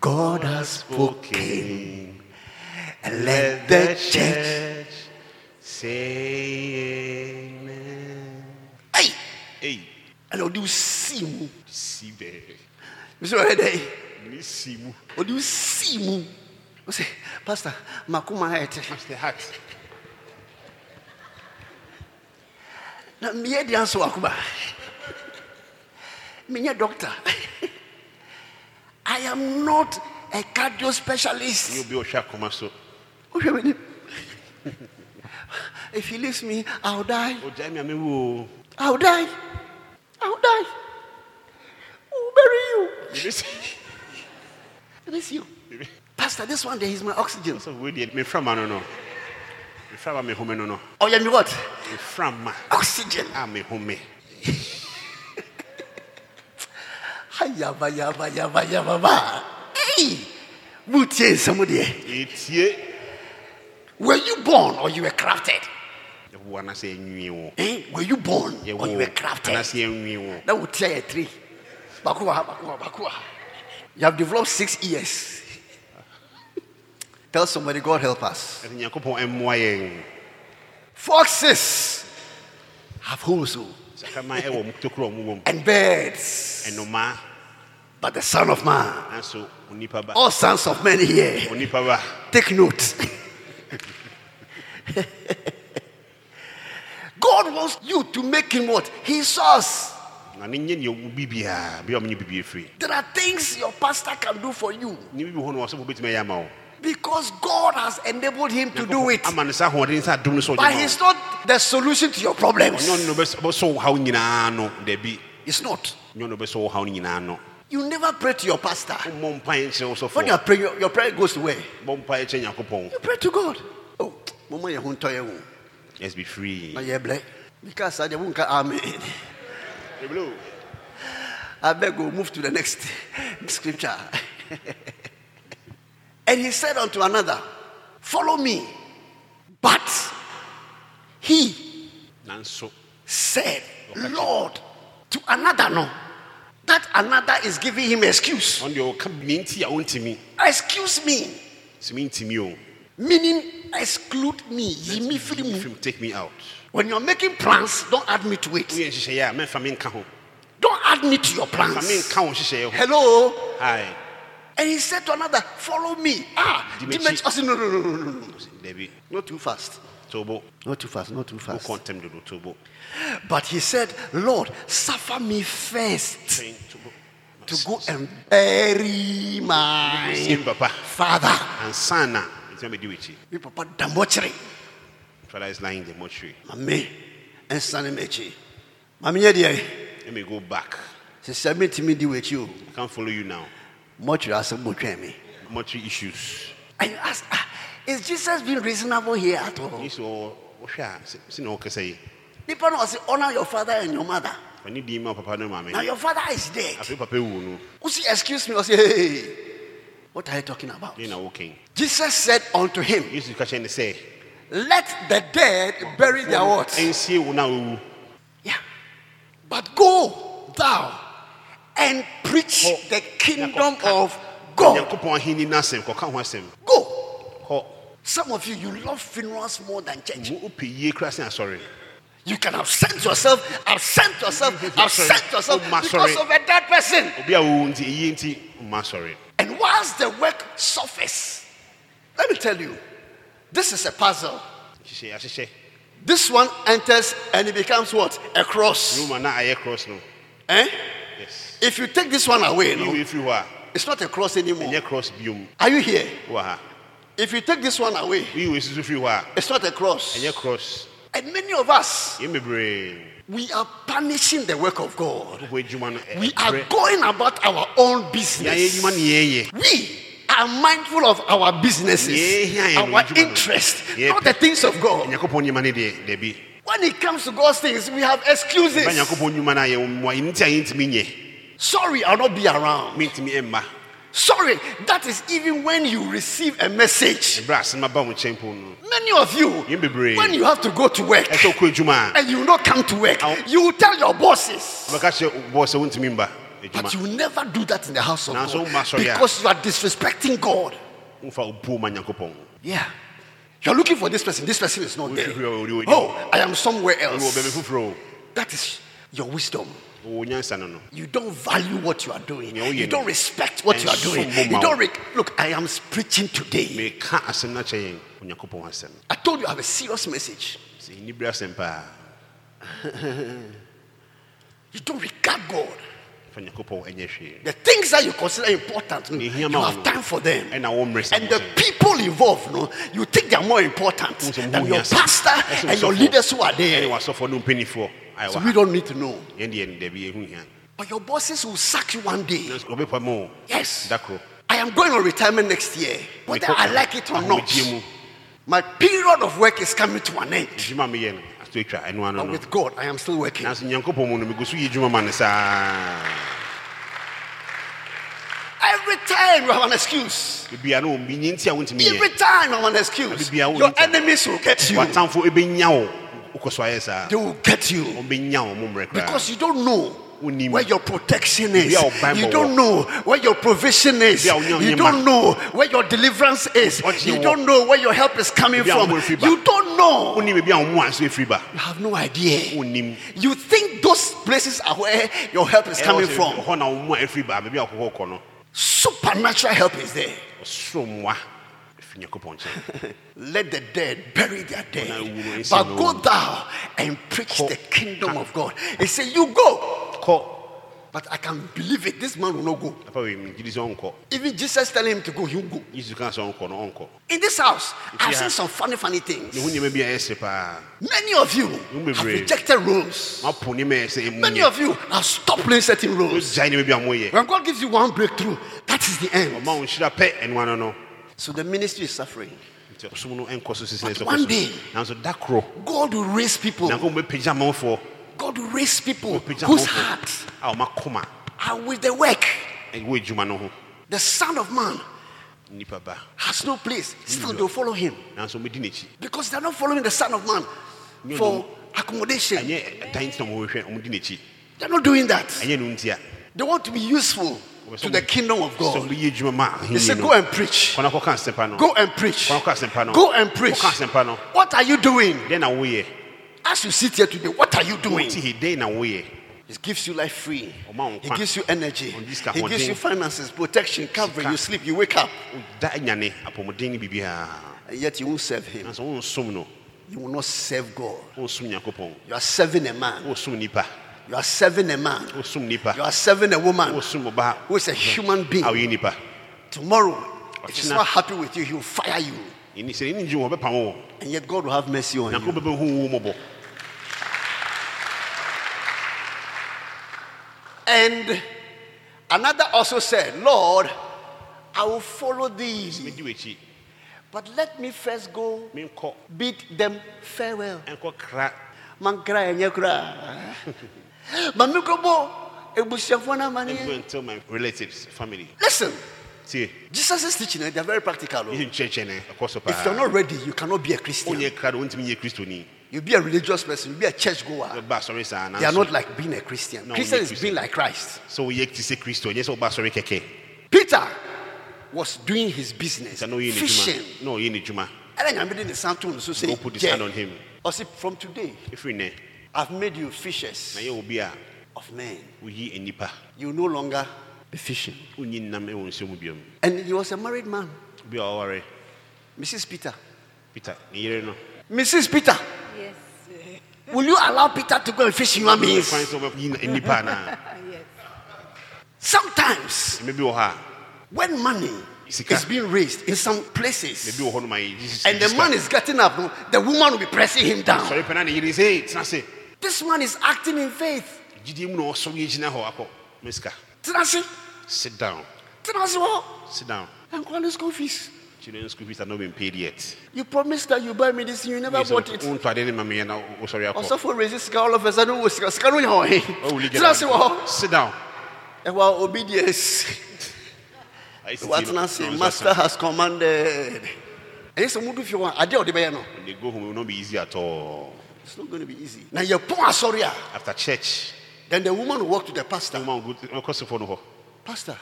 God has spoken. And let the church.
say amen
Hey!
ei
And I'll do see mu.
si bɛɛ
Mr. Ready?
ne si mu
I'll do see mu. I say, Pastor, makuma hete.
master heart
Na miye di anso akuma. Minya doctor. I am not a cardio
ne
specialist.
obi a ɔhwɛ
If he leaves me, I'll die.
ɔgyae me a mewu o
I'll die. I'll die. Who bury you? It is you. Pastor, this one there is my oxygen.
sɛ wei deɛ meframa no no meframa mehome no no
Oh, yeah, me what?
meframa
Oxygen.
Ah, I'm a mehome
Hayaba, [LAUGHS] yaba, yaba, yaba, ba. Hey! Mutie somebody.
ɛtie
Were you born or you were crafted?
yɛwo anasɛ ɛnwie wo
Eh? Were you born or you were crafted?
anasɛ ɛnwie wo
That would tear a tree. Bakua, bakua, bakua. You have developed six ears. [LAUGHS] Tell somebody, God help us.
ɛsɛ nyankopɔn ɛmmoa yɛn
Foxes have holes oh,
sakraman ɛwɔ mu tokuro a ɔmo wɔ mu
and birds,
ɛnomaa
but the Son of Man, all sons of men here, take note. [LAUGHS] God wants you to make him what? His source.
na ne nyɛ neɛ ɔwu bibiaa bia ɔmo nye bibie firi
There are things your pastor can do for you
ne bibi hɔ no ɔsɛ wobɛtumi ayɛ ama wo
because God has enabled him to do it.
ama no saa ahoɔden sɛ adom no sɛ
But he's not the solution to your problems.
ɔnyɛ ɔno na ɔbɛs- ɔbɛsɔ wo haw nyinaa no dabi
It's not.
nyɛ ɔno ɔbɛsɔ wo haw no nyinaa no
You never pray to your pastor.
wommɔ mpaeɛ nkyerɛ wo
When you are praying, your, prayer goes to where?
bɔ mpaeɛ kyerɛ nyankopɔn
You pray to God.
Let's be free
Na ye ble. Because I won't amen. I beg you, move to the next [LAUGHS] scripture. [LAUGHS] and he said unto another, Follow me. But he
nanso
said, Lord, to another, no. That another is giving him excuse.
ɔno deɛ ɔka ne nti a wontimi
Excuse me.
sɛ mentimi o oh.
Meaning, exclude me. Yi me mu.
Film, take me out
When you're making plans, don't add me to it.
woyɛ nhyehyɛeɛ a mɛmfa me nka ho
Don't add me to your plans.
nka wo nhyehyɛeɛ ho
Hello?
Aye.
And he said to another, Follow me. Ah,
Dimechi.
I said, No, no, no, no, no, no. Not too fast.
tobo
Not too fast. Not too fast.
tobo
But he said, Lord, suffer me first to go and bury my father.
ansa na na mɛdi w'akyi
Me papa dambochiri.
father is lying in the mortuary
Mame, son mechi. Mami yedi.
let me go back
Se submit me di with you.
I can't follow you now
Much you ask me.
mortuary issues
And you ask, ah, is Jesus being reasonable here at all?
yi so wohwɛ a sɛ- sɛ na yi
People don't say honor your father and your mother.
ɔne din ma papa no maame
Now your father is dead.
afei papa wu no
Who say, excuse me, or say, hey, what are you talking about?
ne na woken
Jesus said unto him,
yesu ka kyerɛ ne sɛ
Let the dead bury their what?
ɛnsie wo na wowu
Yeah. But go thou and preach the kingdom of God.
onyankopɔn ahenni no asɛm kɔka ho asɛm
Go. Some of you, you love funerals more than church.
mu wopɛ yie kora sɛ asɔre
You can absent yourself, absent yourself, [LAUGHS] absent yourself because of a dead person.
Obi a wowu nti ɛyie nti mma asɔre
And whilst the work suffers, let me tell you, this is a puzzle. This one enters and it becomes what? A cross.
roma na ayɛ cross no
Eh?
yes
If you take this one away, no,
yiwe firi hɔ a
it's not a cross anymore.
cross
Are you here?
ha
If you take this one away,
yiwe susu firi hɔ
it's not a cross.
cross
And many of us, we are punishing the work of God.
no
We are going about our own business.
adwuma ne yɛyɛ
We are mindful of our businesses, our
yeah, yeah.
interest,
Yeah.
not the things of God.
onyankopɔn nnwuma no deɛ dabi
When it comes to God's things, we have excuses.
ba nyankopɔn nnwuma no a yɛwɔ mmoa ɛno nti a yɛntumi nyɛ
Sorry, I'll not be around. Sorry, that is even when you receive a message.
ɛberɛ a asɛm aba wo nkyɛn po no
Many of you, when you have to go to work
ɛsɛ wokɔ adwuma a
and you will not come to work, you will tell your bosses.
wobɛka kyerɛ bɔɔ sɛ wontumi mba
But you will never do that in the house of God
much, sorry, yeah.
because you are disrespecting God.
womfa wopuo ma nyankopɔn
Yeah. You're looking for this person. This person is not there. Oh, I am somewhere else. That is your wisdom.
Wɔwɔ nyansa no no
You don't value what you are doing. You don't respect what you are doing. You don't re- look. I am preaching today.
meka asɛm no akyɛ yɛn onyankopɔn asɛm
I told you I have a serious message.
sɛ ɛni berɛ asɛm paa [LAUGHS]
You don't regard God.
Fa nyankopɔn ɛnyɛ hwee
The things that you consider important, no, you
hia ma wo
have time for them.
ɛna wɔmmerɛ sɛ
And the people involved, no, you think they are more important than your pastor and your leaders who are there.
wasɔfoɔ ne mpanifoɔ a
So we don't need to know.
yɛn deɛ dabi ɛhu hia
But your bosses will sack you one day.
wɔbɛpa ma o
Yes. I am going on retirement next year, whether I like it or not. My period of work is coming to an end.
Adwuma a meyɛ no ato atwa ɛno ano no
with God, I am still working.
nanso nyankopɔn mu no megu so yɛ adwuma ma no saa
Every time you have an excuse.
bibia no ɔmbinyi nti a wontumi
Every time you have an excuse. Your enemies will get you.
watamfo ɛbɛnya wo wokɔ so ayɛ saa
They will get you.
ɔmbɛnya wo mommerɛ koraa
Because you don't know. Where your protection is.
Bia wo Bible
You don't know where your provision is.
Bia wo nya-
You don't know where your deliverance is. You don't know where your help is coming from.
mo fi ba.
You don't know.
wonim baabi a wo mu a so ɛfiri ba
You have no idea. You think those places are where your help is coming from.
hɔ na wo mu a ɛfiri ba baabi a wokɔkɔ kɔ no
Supernatural help is there. [LAUGHS] Let the dead bury their dead. But go thou and preach the kingdom of God. He said, You go. But I can believe it. This man will not go.
papa wei megyedi sɛ ɔnkɔ
Even Jesus telling him to go, he'll go.
yesu ka sɛ ɔnkɔ no ɔnkɔ
In this house, I've seen some funny, funny things.
nneɛma bi a ɛyɛ sere paa
Many of you have rejected rules.
mapo nneɛma a ɛyɛ sɛ
Many of you have stopped playing certain rules.
gyae nneɛma bi a moyɛ
When God gives you one breakthrough, that is the end.
Ɔma wo nhyira pɛ ɛno ano no
So the ministry is suffering.
nti ɔsom no ɛnkɔ so sesɛ sɛ
one day-
so nanso da koro.
God will raise people.
nyankopɔn bɛpagya amanfoɔ
God will raise people whose hearts
a ɔma koma.
are with the work.
ɛwɔ adwuma no ho.
The Son of Man has no place. Still, they'll follow him.
Nanso ɔmɛdi n'akyi.
Because they're not following the Son of Man for accommodation.
ɛnyɛ dan nti na ɔmɔhwehwɛ ɔmɔdi n'akyi.
They're not doing that.
ɛnyɛ no ntia
They want to be useful to the kingdom of God.
ɔmɛyɛ adwuma ma
They say, Go and preach.
kɔna kɔka asɛmpa no
Go and preach.
kɔna kɔka asɛmpa no
Go and preach.
kɔka asɛmpa no
What are you doing?
dɛn na woyɛ
As you sit here today, what are you doing?
he dɛn na woyɛ
It gives you life free.
Ɔma wo
It
nkwa.
gives you energy. He gives you finances, protection, covering. You sleep, you wake up,
da anyane apɔmuden ne biribiaa
and yet you won't serve Him.
nanso wonsom no
You will not serve God. You are serving a man. You are serving a man. You are serving a woman who is a human being.
woyɛ nipa
Tomorrow, if he's not happy with you, he will fire you.
ɛni sɛ ɛni gye wɔ
And yet God will have mercy on you.
nyankopɔn bɛbɛhu wo mmɔbɔ
And another also said, Lord, I will follow thee. But let me first go bid them farewell. [LAUGHS]
ɛnkɔ kra
mankra ɛnyɛ koraa ma mekɔbɔ ebusuafoɔ no
and go tell my relatives family.
Listen.
Tie
jesus' is teaching eh, they're very practical oh.
no ɛkɔ so
if you're not ready you cannot be a christian.
Wonyɛ kra do wontumi nyɛ kristoni
you be a religious person you be a church goer.
Wobɛba asɔre saa
they are not like being a christian.
No,
christian
we
is
Christian.
being like christ.
Sɛ woyɛ te sɛ kristo ɛnyɛ sɛ woba asɔre
peter was doing his business
sɛ na ɔyɛ
fishing.
n'adwuma na ɔyɛ n'adwuma
ɛna nyame de ne san to no so say
put his hand on him.
ɔse from today.
Ɛfiri nɛ
i've made you fishers
na yɛ obi a
of men. you no longer be fishing.
Wonyi nnam ɛwɔ nsuo mu biom.
And he was a married man.
Obi a ɔware.
Mrs peter.
Peter ne yere
mrs peter.
Yes.
Will you allow Peter to go and fish human beings?
kwan sɛ wobɛyi nnipa anaa [LAUGHS]
yes.
Sometimes,
ɛmɛ bi wɔ hɔ a
when money
Sika.
is being raised in some places,
wɔ hɔ nom a yɛ Jesus-
and the man is getting up, the woman will be pressing him down.
Sɔre pɛ na ne yere sɛ "Hey, tena se
This man is acting in faith.
gyidie mu na ɔsɔre gyina hɔ akɔ mesika
Tenasi,
sit down
tenasi, what?
sit down
And call the school fees.
children's school fees have not been paid yet
You promised that you buy me this, you never bought it.
wonto ade ne ma meyɛ
Also for resist all of a sudden, we sika sika no nya
will you
hɔ.
get
Tenasi,
out?
what?
sit down
Ɛwɔ obedience. [LAUGHS]
I
What
no-
na say? Master has commanded. Ɛyɛ sɛ mudu fie hɔ a, adeɛ a ɔde bɛyɛ no,
when they go home it will not be easy at all
it's not going to be easy. Now you asɔre a.
after church
Then the woman will walk to the pastor.
the woman will go to- ɔkɔ sefo no hɔ
Pastor,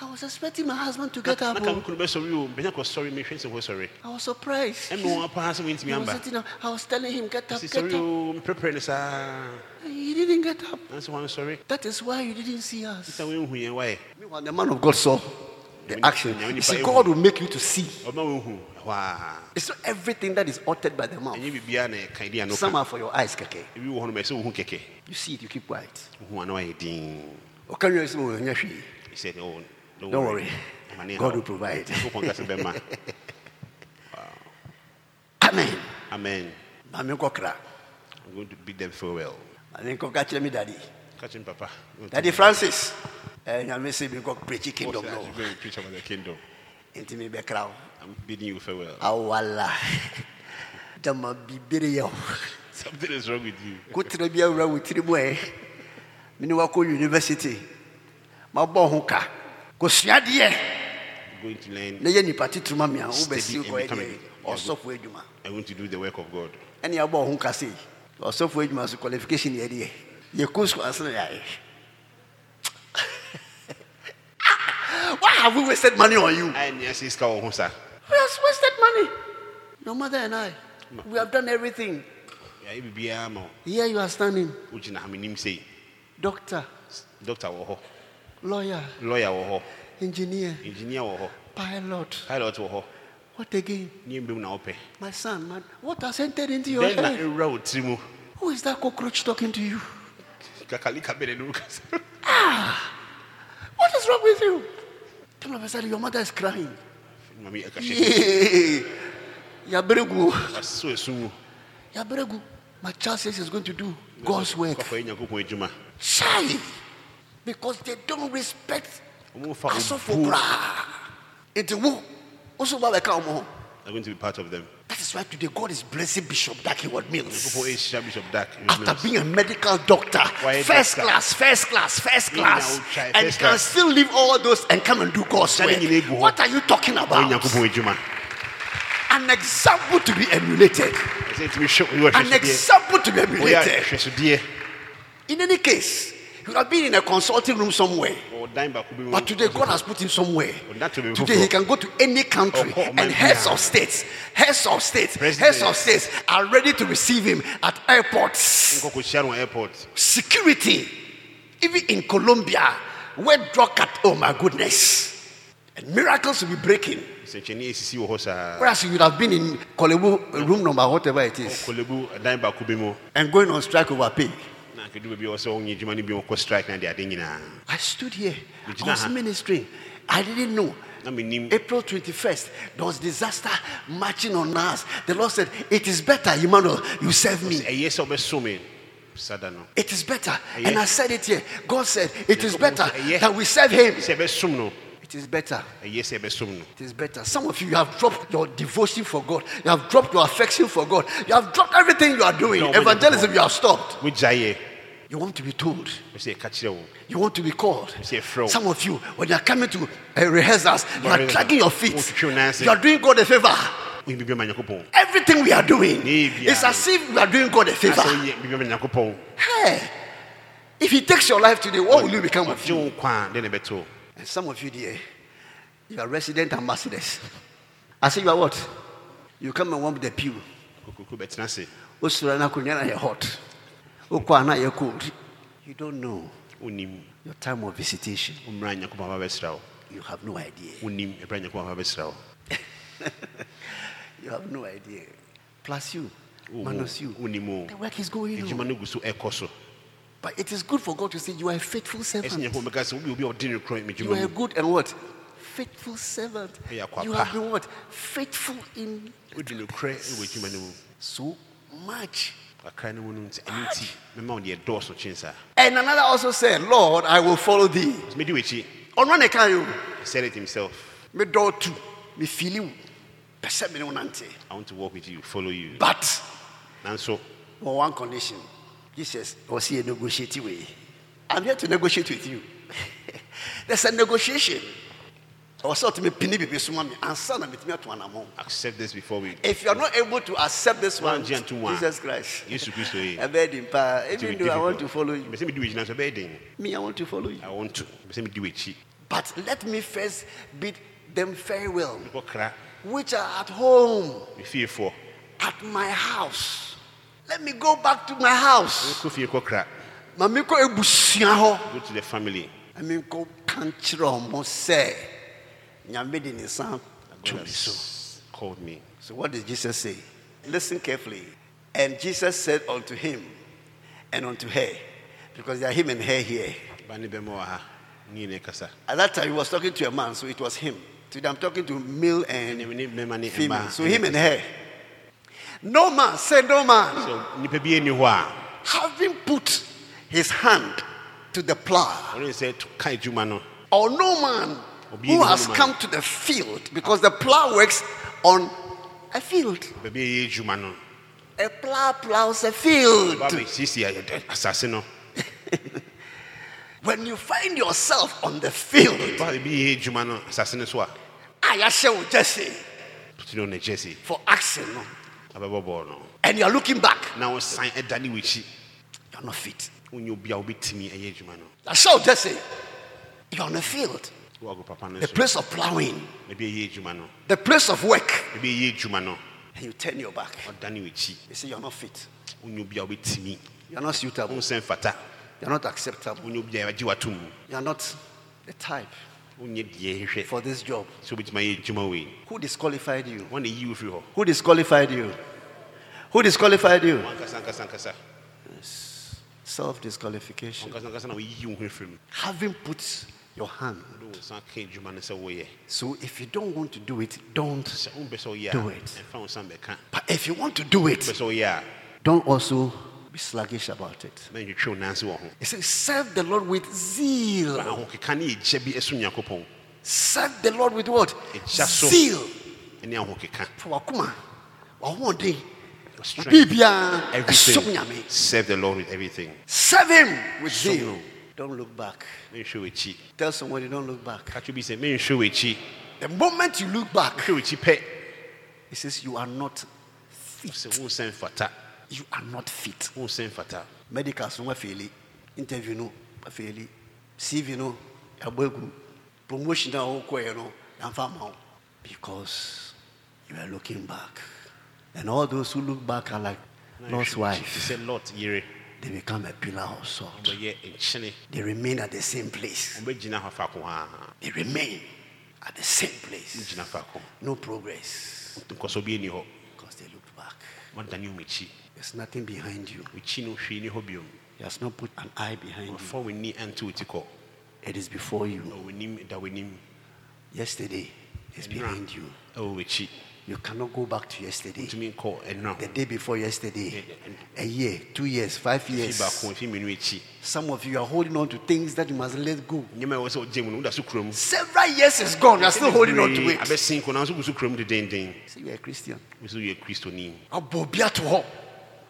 I was expecting my husband to get up.
na ka me
oh.
kunu bɛsɔre o bɛnya kɔsɔre mehwɛ sɛ wɔsɔre
I was surprised.
ɛme wɔn paa sɛ wɔntumi
He was
amba
sitting up. I was telling him, get up, get up.
Oh, o mprɛprɛ
He didn't get up.
nanso wansɔre
That is why you didn't see us.
sɛ woɛhu yɛn wayɛ
Meanwhile, the man of God saw the action. You see, God will make you to see.
Wohu
It's not everything that is uttered by the mouth.
ɛnyɛ biribiaa na ɛka di ano
Some are for your eyes, keke.
ebi wɔ hɔ no ma ɛsɛ wohu kɛkɛ
You see it, you keep quiet.
wohu ana wayɛ din
Okay, you say, "Oh, yeah, she."
he said oh don't,
Don't
worry
worry. God will provide.
Nyankopɔn ka sɛ bɛma
Amen.
amen i'm going to bid them farewell
nkɔka me daddy.
catch him papa
Daddy Francis. Eh, nyame sɛ menkɔ preach kingdom
What's that?
no.
You're going to preach about the kingdom
wo.
I'm bidding you farewell.
Ah, Awala dama [LAUGHS] bibiri yɛ wo [LAUGHS]
something is wrong with you.
Kotena bi awura wo tiri mu ɛ mene wakɔ university. Mabɔ ho ka. Kosua deɛ eh?
i'm going to learn
na yɛ nipa titiri ma mea
Steady
wobɛsi
and
kɔɛ deɛ
becoming-
ɔsɔfo adwuma
i'm going to do the work of god.
Ɛne yɛbɔ ho ka sei ɔsɔfo adwuma so qualification yɛ deɛ yɛkɔ sukuu ase no yɛayɛ why have we wasted money on you?
I near say sika wɔ ho sa
we have wasted money. Your mother and i we have done everything.
Yɛayɛ biribiaa ma wo
here you are standing.
Wogyina ha menim sei.
Doctor.
Doctor wɔ
lawyer,
lawyer wɔ
engineer,
engineer wɔ
pilot.
pilot wɔ
What again? My son, man, what has entered into your
na
head?
ɛwura wo tiri mu
Who is that cockroach talking to you?
kakalika bɛne no wokasa ah!
What is wrong with you? A sudden, your mother is crying.
Mami ɛkahyɛ waso asu mu
Yabregu. My child says he's going to do God's work.
nyankopɔn adwuma
Shy. Because they don't respect asɔfo koraa. Nti wo, wo so ba bɛka wo ho.
Are going to be part of them
That is why today God is blessing Bishop
Dag Heward-Mills. Bishop Dag
After being a medical doctor, first class, first class, first class, and can still leave all those and come and do God's work. What are you talking about? An example to be emulated.
ɛsɛ ntumi hwɛ ɔyɛ
An example to be
ɔyɛ
emulated. In any case, you have been in a consulting room somewhere.
ɔdan baako bi mu
But today, God has put him somewhere.
be
Today, he can go to any country,
Oh, oh,
and heads of states, heads of states, heads of states are ready to receive him at airports.
nkɔ kɔhyia no wɔ airport
Security, even in Colombia, where drug cut. Oh my goodness! And miracles will be breaking.
nsɛnkyɛnni esisi wɔ hɔ saa
Whereas you would have been in Korle Bu room number whatever it is,
kɔlebu dan baako bi mu
and going on strike over pay.
Na kedu baabi a ɔsɛ ɔnyɛ adwuma no bi ɔkɔ strike na de ade nyinaa
I stood here. I was ministering. I didn't know. April 21st, there was disaster marching on us. The Lord said, It is better, Emmanuel, you serve me.
ɛyɛ sɛ ɔbɛso me sada no
It is better. And I said it here. God said, It is better that we serve Him.
sɛ ɛbɛsom no
It is better.
ɛyɛ sɛ ɛbɛsom no
It is better. Some of you, you have dropped your devotion for God. You have dropped your affection for God. You have dropped everything you are doing. Evangelism, you have stopped. You want to be told.
ɛsɛ ɛka kyerɛ wo
You want to be called. Some of you, when you are coming to uh, rehearsals, you are dragging your feet.
Twitwi wo nan ase.
You are doing God a favor.
woyɛ biribi ama nyankopɔn
Everything we are doing, it's as if we are doing God a favor.
asɛ woyɛ biribi ama nyankopɔn
Hey, if He takes your life today, what will you become of you?
wo nkwa a dɛn na ɛbɛto
And some of you, dear, you are resident ambassadors. I say you are what? You come and warm the pew. hot. Okwa na. You don't know
wonim
your time of visitation.
wommra nyankopɔn aba
You have no idea.
wonim ɛberɛ nyankopɔn aba
You have no idea. Plus you,
Wo-
minus you.
wonim o
The work is going
adwuma
on.
no gu so ɛkɔ so
But it is good for God to say you are a faithful servant.
nyankopɔn bɛka sɛ wobi obi a ɔde ne korɔ
You are a good and what? Faithful servant. You have been what? Faithful in
wodi no korɛ wɔ adwuma no mu
so much.
Kakra no mu no nti ɛno nti mɛma wo deɛ ɛdɔɔso kyen saa
And another also said, Lord, I will follow thee.
nti mɛdi w'akyi
On one account,
he said it himself
me do too, me feel you. Person me no nante.
i want to walk with you follow you
But
and so,
on one condition, Jesus was here negotiating way. I'm here to negotiate with you. [LAUGHS] There's a negotiation.
Accept this before we
If you are not able to accept this one. Jesus Christ,
yesu kristo [LAUGHS]
I beg him, pa,
it will
even though I want to follow you,
mɛ sɛ medi w'akyi nanso ɛbɛyɛ den
me, I want to follow you.
i want to. Mɛ sɛ medi w'akyi
But let me first bid them farewell, which are at home,
me
at my house. Let me go back to my house.
kɔ fie kɔkra
Mami ko ebusua hɔ.
go to the family.
Mami ko kan kyerɛ ɔmo sɛ nyame de ne nsa to me so.
called me
So what did Jesus say? Listen carefully. And Jesus said unto him and unto her, because there are him and her here.
ba ne bɛma wɔ ha ne ne kasa
At that time he was talking to a man, so it was him. Today I'm talking to male and
ne ne bɛma ne
female. So him and her. No man, say no man,
so nipa bi ani hɔ a
having put his hand to the plow,
ɔne sɛ ka adwuma
or no man who has come to the field, because the plow works on a field.
a ɛyɛ adwuma no
A plow plows a field.
ba bɛsiesie ayɛ- asase no? [LAUGHS]
When you find yourself on the field,
ba baabi a ɛyɛ adwuma no? Asase no so a
I wo Jesse.
Put no na gyesi
for action, no?
abɛbɔ bɔɔl no.
And you are looking back,
na wosan ɛda ne w'akyi
you are not fit.
wonyɛ obi a wobɛtumi ɛyɛ adwuma no?
I shout Jesse, you are on the field,
woago papa no
the place of plowing,
baabi a ɛyɛ adwuma
the place of work,
baabi a ɛyɛ adwuma no.
And you turn your back. You say you are not fit,
wonyɛ obi a wobɛtumi
you are not suitable, you are not acceptable,
wonyɛ obi a yɛagye watom
you are not the type
wonyɛ deɛ ɛhwehwɛ
for this job.
sɛ wobɛtumi ayɛ adwuma wei
Who disqualified you?
wɔne yi wo firi
Who disqualified you? Who disqualified you?
nkasa
Self disqualification.
wankasa nkasa na woyiyi wo ho afiri mu
Having put your hand.
wode wo nsa ka adwuma no sɛ woyɛ
So if you don't want to do it, don't.
sɛ wompɛ sɛ
Do it.
ɛmfa wo nsa bɛka
But if you want to do it, don't also be sluggish about it.
na ntwetwe wo nanse wɔ ho
It says, serve the Lord with zeal.
ahokeka ne yɛgya bi ɛso nyankopɔn
Serve the Lord with what? Zeal.
ɛne ahokeka
For wakuma. ɔhoɔden
Your strength.
biribiara ɛsom
Everything. Serve the Lord with everything.
serve him with zeal. Don't look back. Tell somebody don't look back.
Ka kyerɛ bi sɛ menhwɛ w'akyi.
the moment you look back
Hwɛ w'akyi pɛ.
he says you are not
mfata.
you are not fit. Medicals no interview no wafeeli cv no yɛabɔ promotion no because you are looking back. And all those who look back are like Lot's wife.
sɛ Lot yere.
They become a pillar of salt. They remain at the same place.
Wɔbɛgyina hɔ faako haa.
they remain at the same place. No progress.
Nkɔsɔ bi ni hɔ.
because they looked back. There's nothing behind you.
W'akyi no hwee ni hɔ biom.
he has not put an eye behind you.
Wɔfa w'ani ɛnto wo ti kɔ.
it is before you.
Na w'anim da w'anim.
yesterday is behind you.
Oh, W'akyi.
You cannot go back to yesterday.
Ntumi nkɔ ɛnura
The day before yesterday. A year, two years, five years.
baako fi mmienu akyi.
Some of you are holding on to things that you must let go.
Nneɛma a ɛwɔ sɛ ɔgye mu no woda so kura mu.
Several years is gone. You are still holding on to it.
Abɛsen kɔ nanso gu so kura mu dedenden.
Say you are a Christian.
Wo sɛ woyɛ kristoni.
Abobia to her.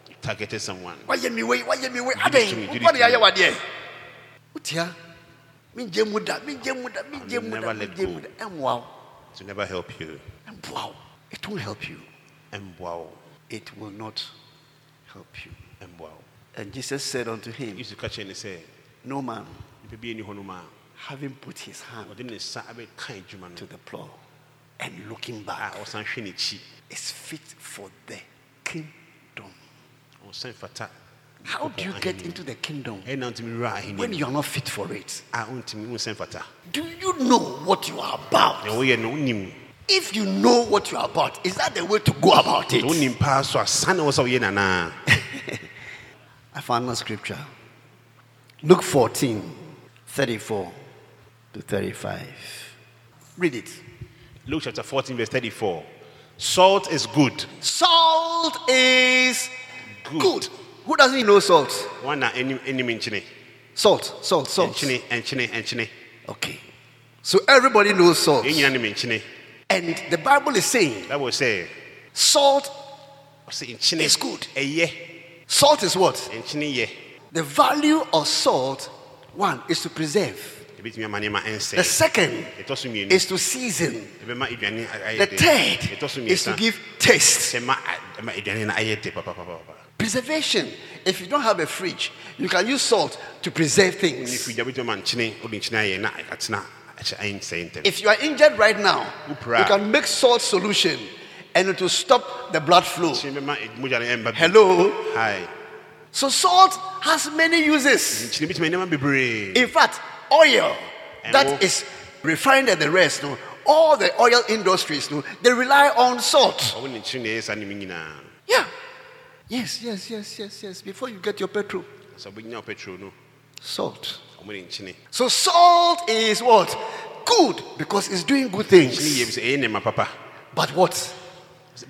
You targeted someone.
Why me way? Why me way?
Give it to me,
Aden.
give
What are you
me.
what there? Utia. Min jemuda, min jemuda,
I'll
jemuda,
never let go.
jemuda. Wow.
To never help you.
Wow. It won't help you.
Ɛmboa wo.
It will not help you.
Ɛmboa wo.
And Jesus said unto him,
Yesu ka kyerɛ ne
No man,
nipa bi ani hɔ nom a
having put his hand
ɔde ne nsa abɛka adwuma
to the plow and looking back
n'akyi
is fit for the kingdom. How do you get into the kingdom
ɛna ntumi wura ahenni
when you are not fit for it?
a wontumi wonsan fata
Do you know what you are about?
Na woyɛ no wonim
If you know what you are about, is that the way to go about it?
wonim paa so asa na wɔ sɛ woyɛ nanaa
I found a [LAUGHS] scripture. Luke 14, 34 to 35. Read it.
luke chapter 14 verse 34 salt is good
Salt is
Good.
good. Who doesn't know salt?
wɔn na anim anim nkyene
Salt, salt, salt. Okay. So everybody knows salt.
Yɛn nyinaa nim nkyene
And the Bible is saying
bible sɛ
salt,
ɔsɛ nkyene
It's good. salt is what? The value of salt, one, is to preserve.
ebitumi ama nneɛma
The second
ɛtɔ so mmienu
is to season.
ɛbɛma aduane ayɛ
The third is to give taste. Preservation. If you don't have a fridge, you can use salt to preserve things.
Fidua bɛtumi ma nkyene wode nkyene ayɛ na atena akyɛ ayɛ nsɛe ntɛm
If you are injured right now, you can make salt solution and it will stop the blood flow.
kyene bɛma mogya no ɛmba bi.
Hello?
Hi.
So salt has many uses.
nkyene bɛtumi nneɛma bebree
In fact, oil
And
that is refined at the rest, no, all the oil industries, no, they rely on salt.
ɔwo ne nkyene na ɛyɛ saa nneɛma nyinaa
Yeah. Yes, yes, yes, yes, yes. Before you get your petrol,
sɛ wobɛnya wo petrol no
salt.
ɔmo ne nkyene
So salt is what? Good because it's doing good things.
bi sɛ ɛyɛ nneɛma papa
But what?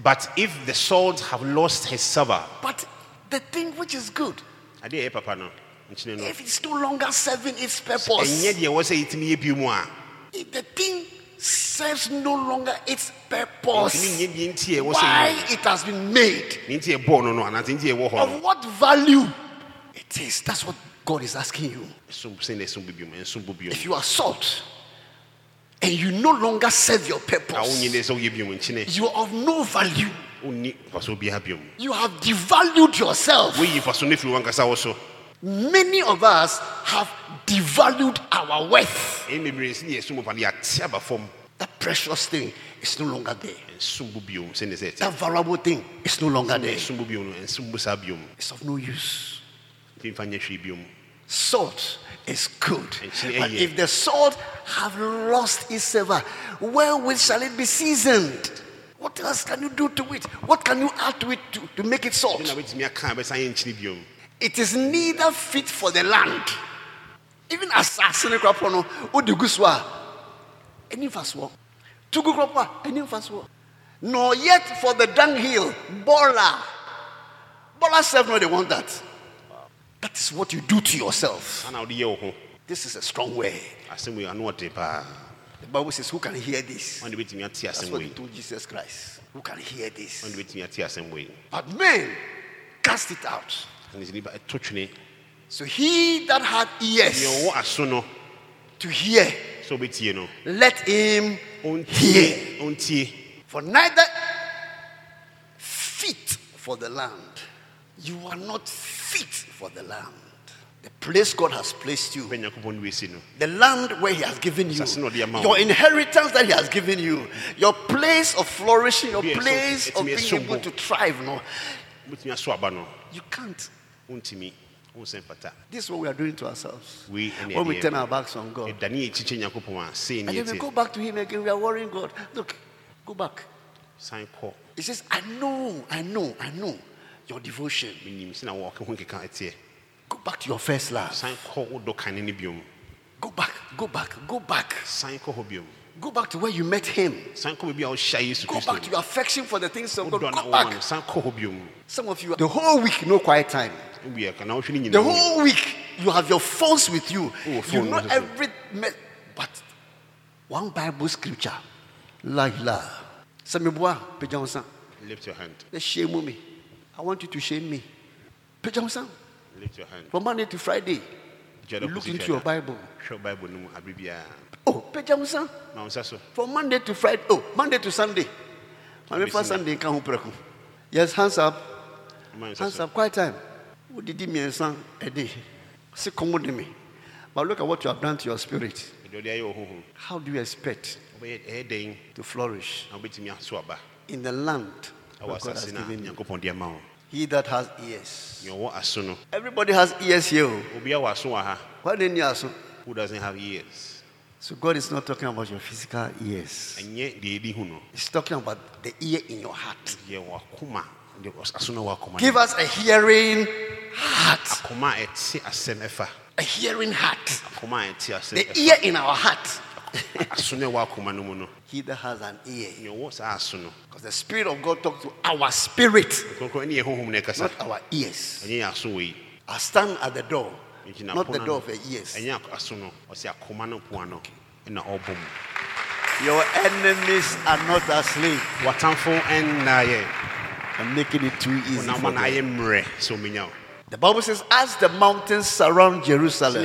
but if the salt have lost his savour
But the thing which is good,
adeɛ a ɛyɛ papa no
if it's no longer serving its purpose,
deɛ ɛwɔ sɛ yɛtumi yɛ bio mu a
if the thing serves no longer its purpose,
nyɛ deɛ nti a ɛwɔ sɛ
why it has been made,
ne nti ɛbɔɔ no no anaasɛ nti ɛwɔ hɔ
of what value it is. That's what God is asking you.
ɛsom sɛ na ɛsom bo biom ɛnsom bo biom
If you are salt and you no longer serve your purpose,
wonyɛ dɛ sɛ woyɛ biom nkyene
you are of no value.
wonni mfaso biara biom
You have devalued yourself.
woyi mfaso no firi wankasa wo so
Many of us have devalued our worth.
ɛyɛ bebree sɛ ne yɛsom pa no yɛate aba fam
That precious thing is no longer there.
ɛnsom bo biom sɛne sɛ ɛte
That valuable thing is no longer there.
ɛnsom bo biom no ɛnsom bo saa biom
It's of no use. Salt is good. But if the salt have lost its savor, wherewith shall it be seasoned? What else can you do to it? What can you add to it to, to make it salt?
wobɛtumi aka a bɛsan yɛ nkyene biom
It is neither fit for the land. Even asase ne kora po no, wode gu so a, ɛni mfasoɔ. Oh, to gu kora po a, ɛni. Nor yet for the dunghill, bola. Bola self no, they want that. That is what you do to yourself.
ana wode yɛ wo ho
This is a strong word.
asɛm wei ano ɔde paa
The Bible says, Who can hear this? That's what he told Jesus Christ. who can hear this.
ɔne bɛtumi ate asɛm wei
But men cast it out.
ɛne sɛ nipa ɛto twene
So he that had ears
ɔwɔ aso no
to hear,
sɛ ɔbɛtie no
let him hear. For neither fit for the land. You are not fit for the land. The place God has placed you.
bɛ nyankopɔn no bɛsi no
The land where He has given you,
Asase na ɔde ama wo.
your inheritance that He has given you, your place of flourishing, your place of being able to thrive. No,
wobɛtumi aso aba no
you can't. This is what we are doing to ourselves.
ɛne
When we turn our backs on God,
ɛdane yɛkyikyɛ nyankopɔn a sei
and then we go back to Him again, we are worrying God. Look, go back. He says, I know, I know, I know your devotion.
menim sɛ na wɔka ho nkeka ɛteɛ
Go back to your first love.
san kɔ wodɔ biom
Go back, go back, go back. Go back to where you met him.
san kɔ baabi a wohyia yesu
Go back to your affection for the things of God. Go back. Some of you, the whole week, no quiet time.
wobiɛ ka na wohwɛ no
The whole week, you have your phones with you. You know
what is it?
every, but one Bible scripture, Like la pejansa.
lift your hand
Let's shame me. I want you to shame me. Pejansa.
lift your hand
From Monday to Friday, you look into your. Bible.
bible
Oh, pejansa.
ma wo nsa
From Monday to Friday. Oh, Monday to Sunday. My first Sunday can. Yes, hands up. Hands up. Quiet time. Who did he mean son a day? Say come with me. But look at what you have done to your spirit.
ɛdeɛ ɔde ayɛ wɔ honhom
How do you expect to flourish
na wobɛtumi aso aba
in the land
ɛwɔ
where God has
asase no a
given you?
nyankopɔn de ama wo
He that has ears. Everybody has ears here. oh.
wɔ aso wɔ ha
Why didn't you ask?
who doesn't have ears
So God is not talking about your physical ears.
ɛnyɛ deɛ ɛdi hu no
He's talking about the ear in your heart.
deɛ wakoma deɛ aso no wɔ akoma
Give us a hearing heart.
a ɛte asɛm ɛfa
A hearing heart.
akoma a ɛte asɛm
The ear in our heart.
Aso no ɛwɔ akoma no mu no
He that has an ear.
nea ɔwɔ saa aso no
Because the Spirit of God talks to our spirit,
kronkron ne yɛ honhom no ɛkasa
not our ears.
ɛnyɛ yɛ aso wɔ yi
I stand at the door, not the door of the ears.
ɛnyɛ aso no ɔsɛ akoma no poa no ɛna ɔbɔ mu
Your enemies are not asleep.
watamfo ɛnnaayɛ
I'm making it too easy. For them.
ayɛ mmerɛ sɛ ɔmenya wo
The Bible says, as the mountains surround Jerusalem,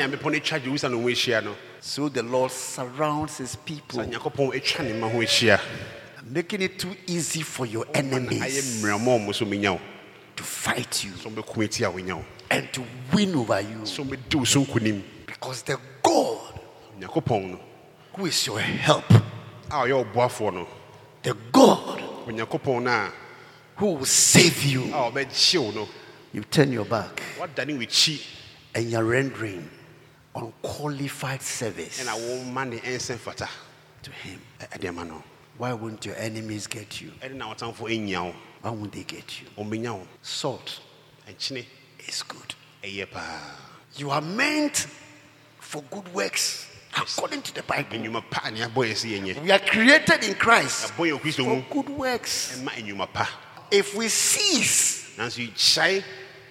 bepɔ no atwa jerusalem ho ahyia no
so the Lord surrounds his people.
sɛ nyankopɔn atwa ne ma ho ahyia.
I'm making it too easy for your enemies
mmerɛ ma ɔmo sɛ ɔmenya wo.
to fight you
sɛ ɔmbɛko ati a wonya wo.
and to win over you.
sɛ ɔmbɛdi wo so nkonim
Because the God who is your help,
a ɔyɛ ɔboafoɔ no
the God
onyankopɔn no a
who will save you,
a ɔbɛgye wo no.
You turn your back and you're rendering unqualified service
ɛna woma ne ɛnsɛ fata
to Him.
ɛ- ma no
Why won't your enemies get you?
ɛde na wɔtamfoɔ ɛnya wo
Why won't they get you?
ɔmbɛnya wo
Salt
ɛnkyene
is good.
ɛyɛ paa
You are meant for good works according to the Bible.
nnwuma pa ne abɔ yɛ sɛ yɛnyɛ
We are created in Christ
abɔ yɛ kristo
for
mu
good works.
ɛma nnwuma pa
If we cease
nanso yɛkyae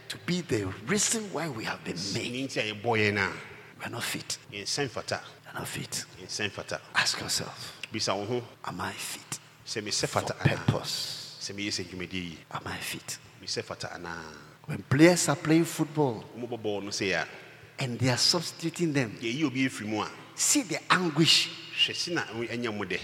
to be the reason why we have been made,
ne nti a yɛbɔ yɛ no a
we are not fit.
yɛnsɛn fata
We are not fit.
yɛnsɛn fata
Ask yourself,
bisa wo ho
am I fit
sɛ mesɛ
for
fata anaa
purpose?
sɛ meyɛ sɛ dwumadie yi
Am I fit?
mesɛ fata anaa
When players are playing football
bɔɔl no sɛ a
and they are substituting them,
yɛyi obi mu a
see the anguish.
hwɛ si na ɛnyɛ dɛ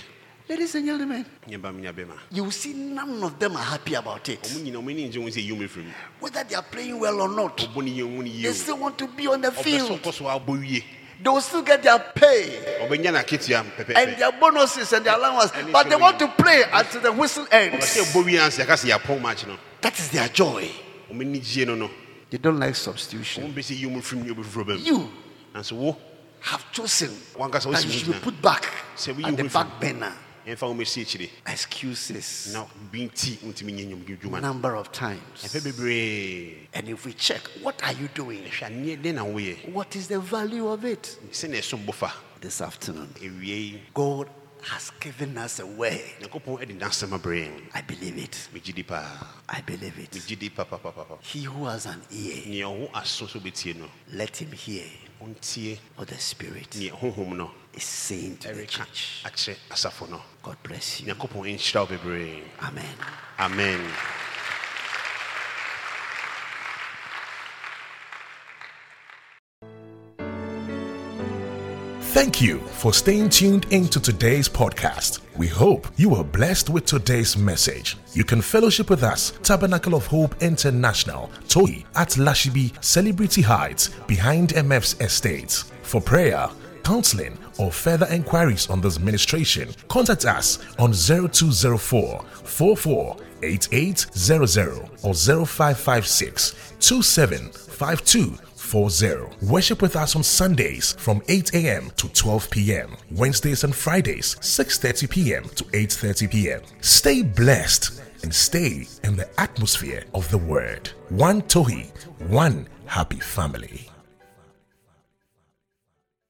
Ladies and gentlemen,
nyɛba menya bɛma
you will see none of them are happy about it.
ɔmo nyina ɔmo ani ngye ho sɛ yiom afiri mu.
Whether they are playing well or not,
ɔbɔ ne yɛ mu no yie
they still want to be on the field.
ɔkɔ so abɔ wie
They will still get their pay. And their bonuses and their allowance, but they want to play until the whistle ends.
ɛbɔ wie ansa yɛka sɛ yɛapɔn match no.
That is their joy.
ɔmo ani gyie no no.
They don't like substitution.
bɛ sɛ yiom afiri mu ne obi foforɔ ba mu
You have chosen that you should be put back at the back burner.
Yɛmfa wo mɛsi akyire
Excuses,
na bi nti wontumi nyɛ nnwom
number of times.
ɛpɛ bebree.
And if we check, what are you doing?
hwɛ aneɛ dɛn na woyɛ
What is the value of it?
sɛne bofa
This afternoon,
ɛwie yi.
God has given us a way.
nyankopɔn ade n'asɛm abrɛ
I believe it.
megye di paa.
I believe it. He who has an ear,
nea ɔho aso so bɛtie no.
let him hear. What the Spirit.
Nea honhom no
is saying to the church.
akyerɛ asafo no
God bless you.
nyankopɔn nhyira wo bebree
Amen.
amen
Thank you for staying tuned into today's podcast. We hope you were blessed with today's message. You can fellowship with us, Tabernacle of Hope International, Tohi at Lashibi Celebrity Heights, behind MF's estate. For prayer, counseling, or further inquiries on this ministration, contact us on 0204 44 8800 or 0556 2752 40. Worship with us on Sundays from 8 a.m. to 12 p.m. Wednesdays and Fridays 6:30 p.m. to 8:30 p.m. Stay blessed and stay in the atmosphere of the word. One Tohi, one happy family.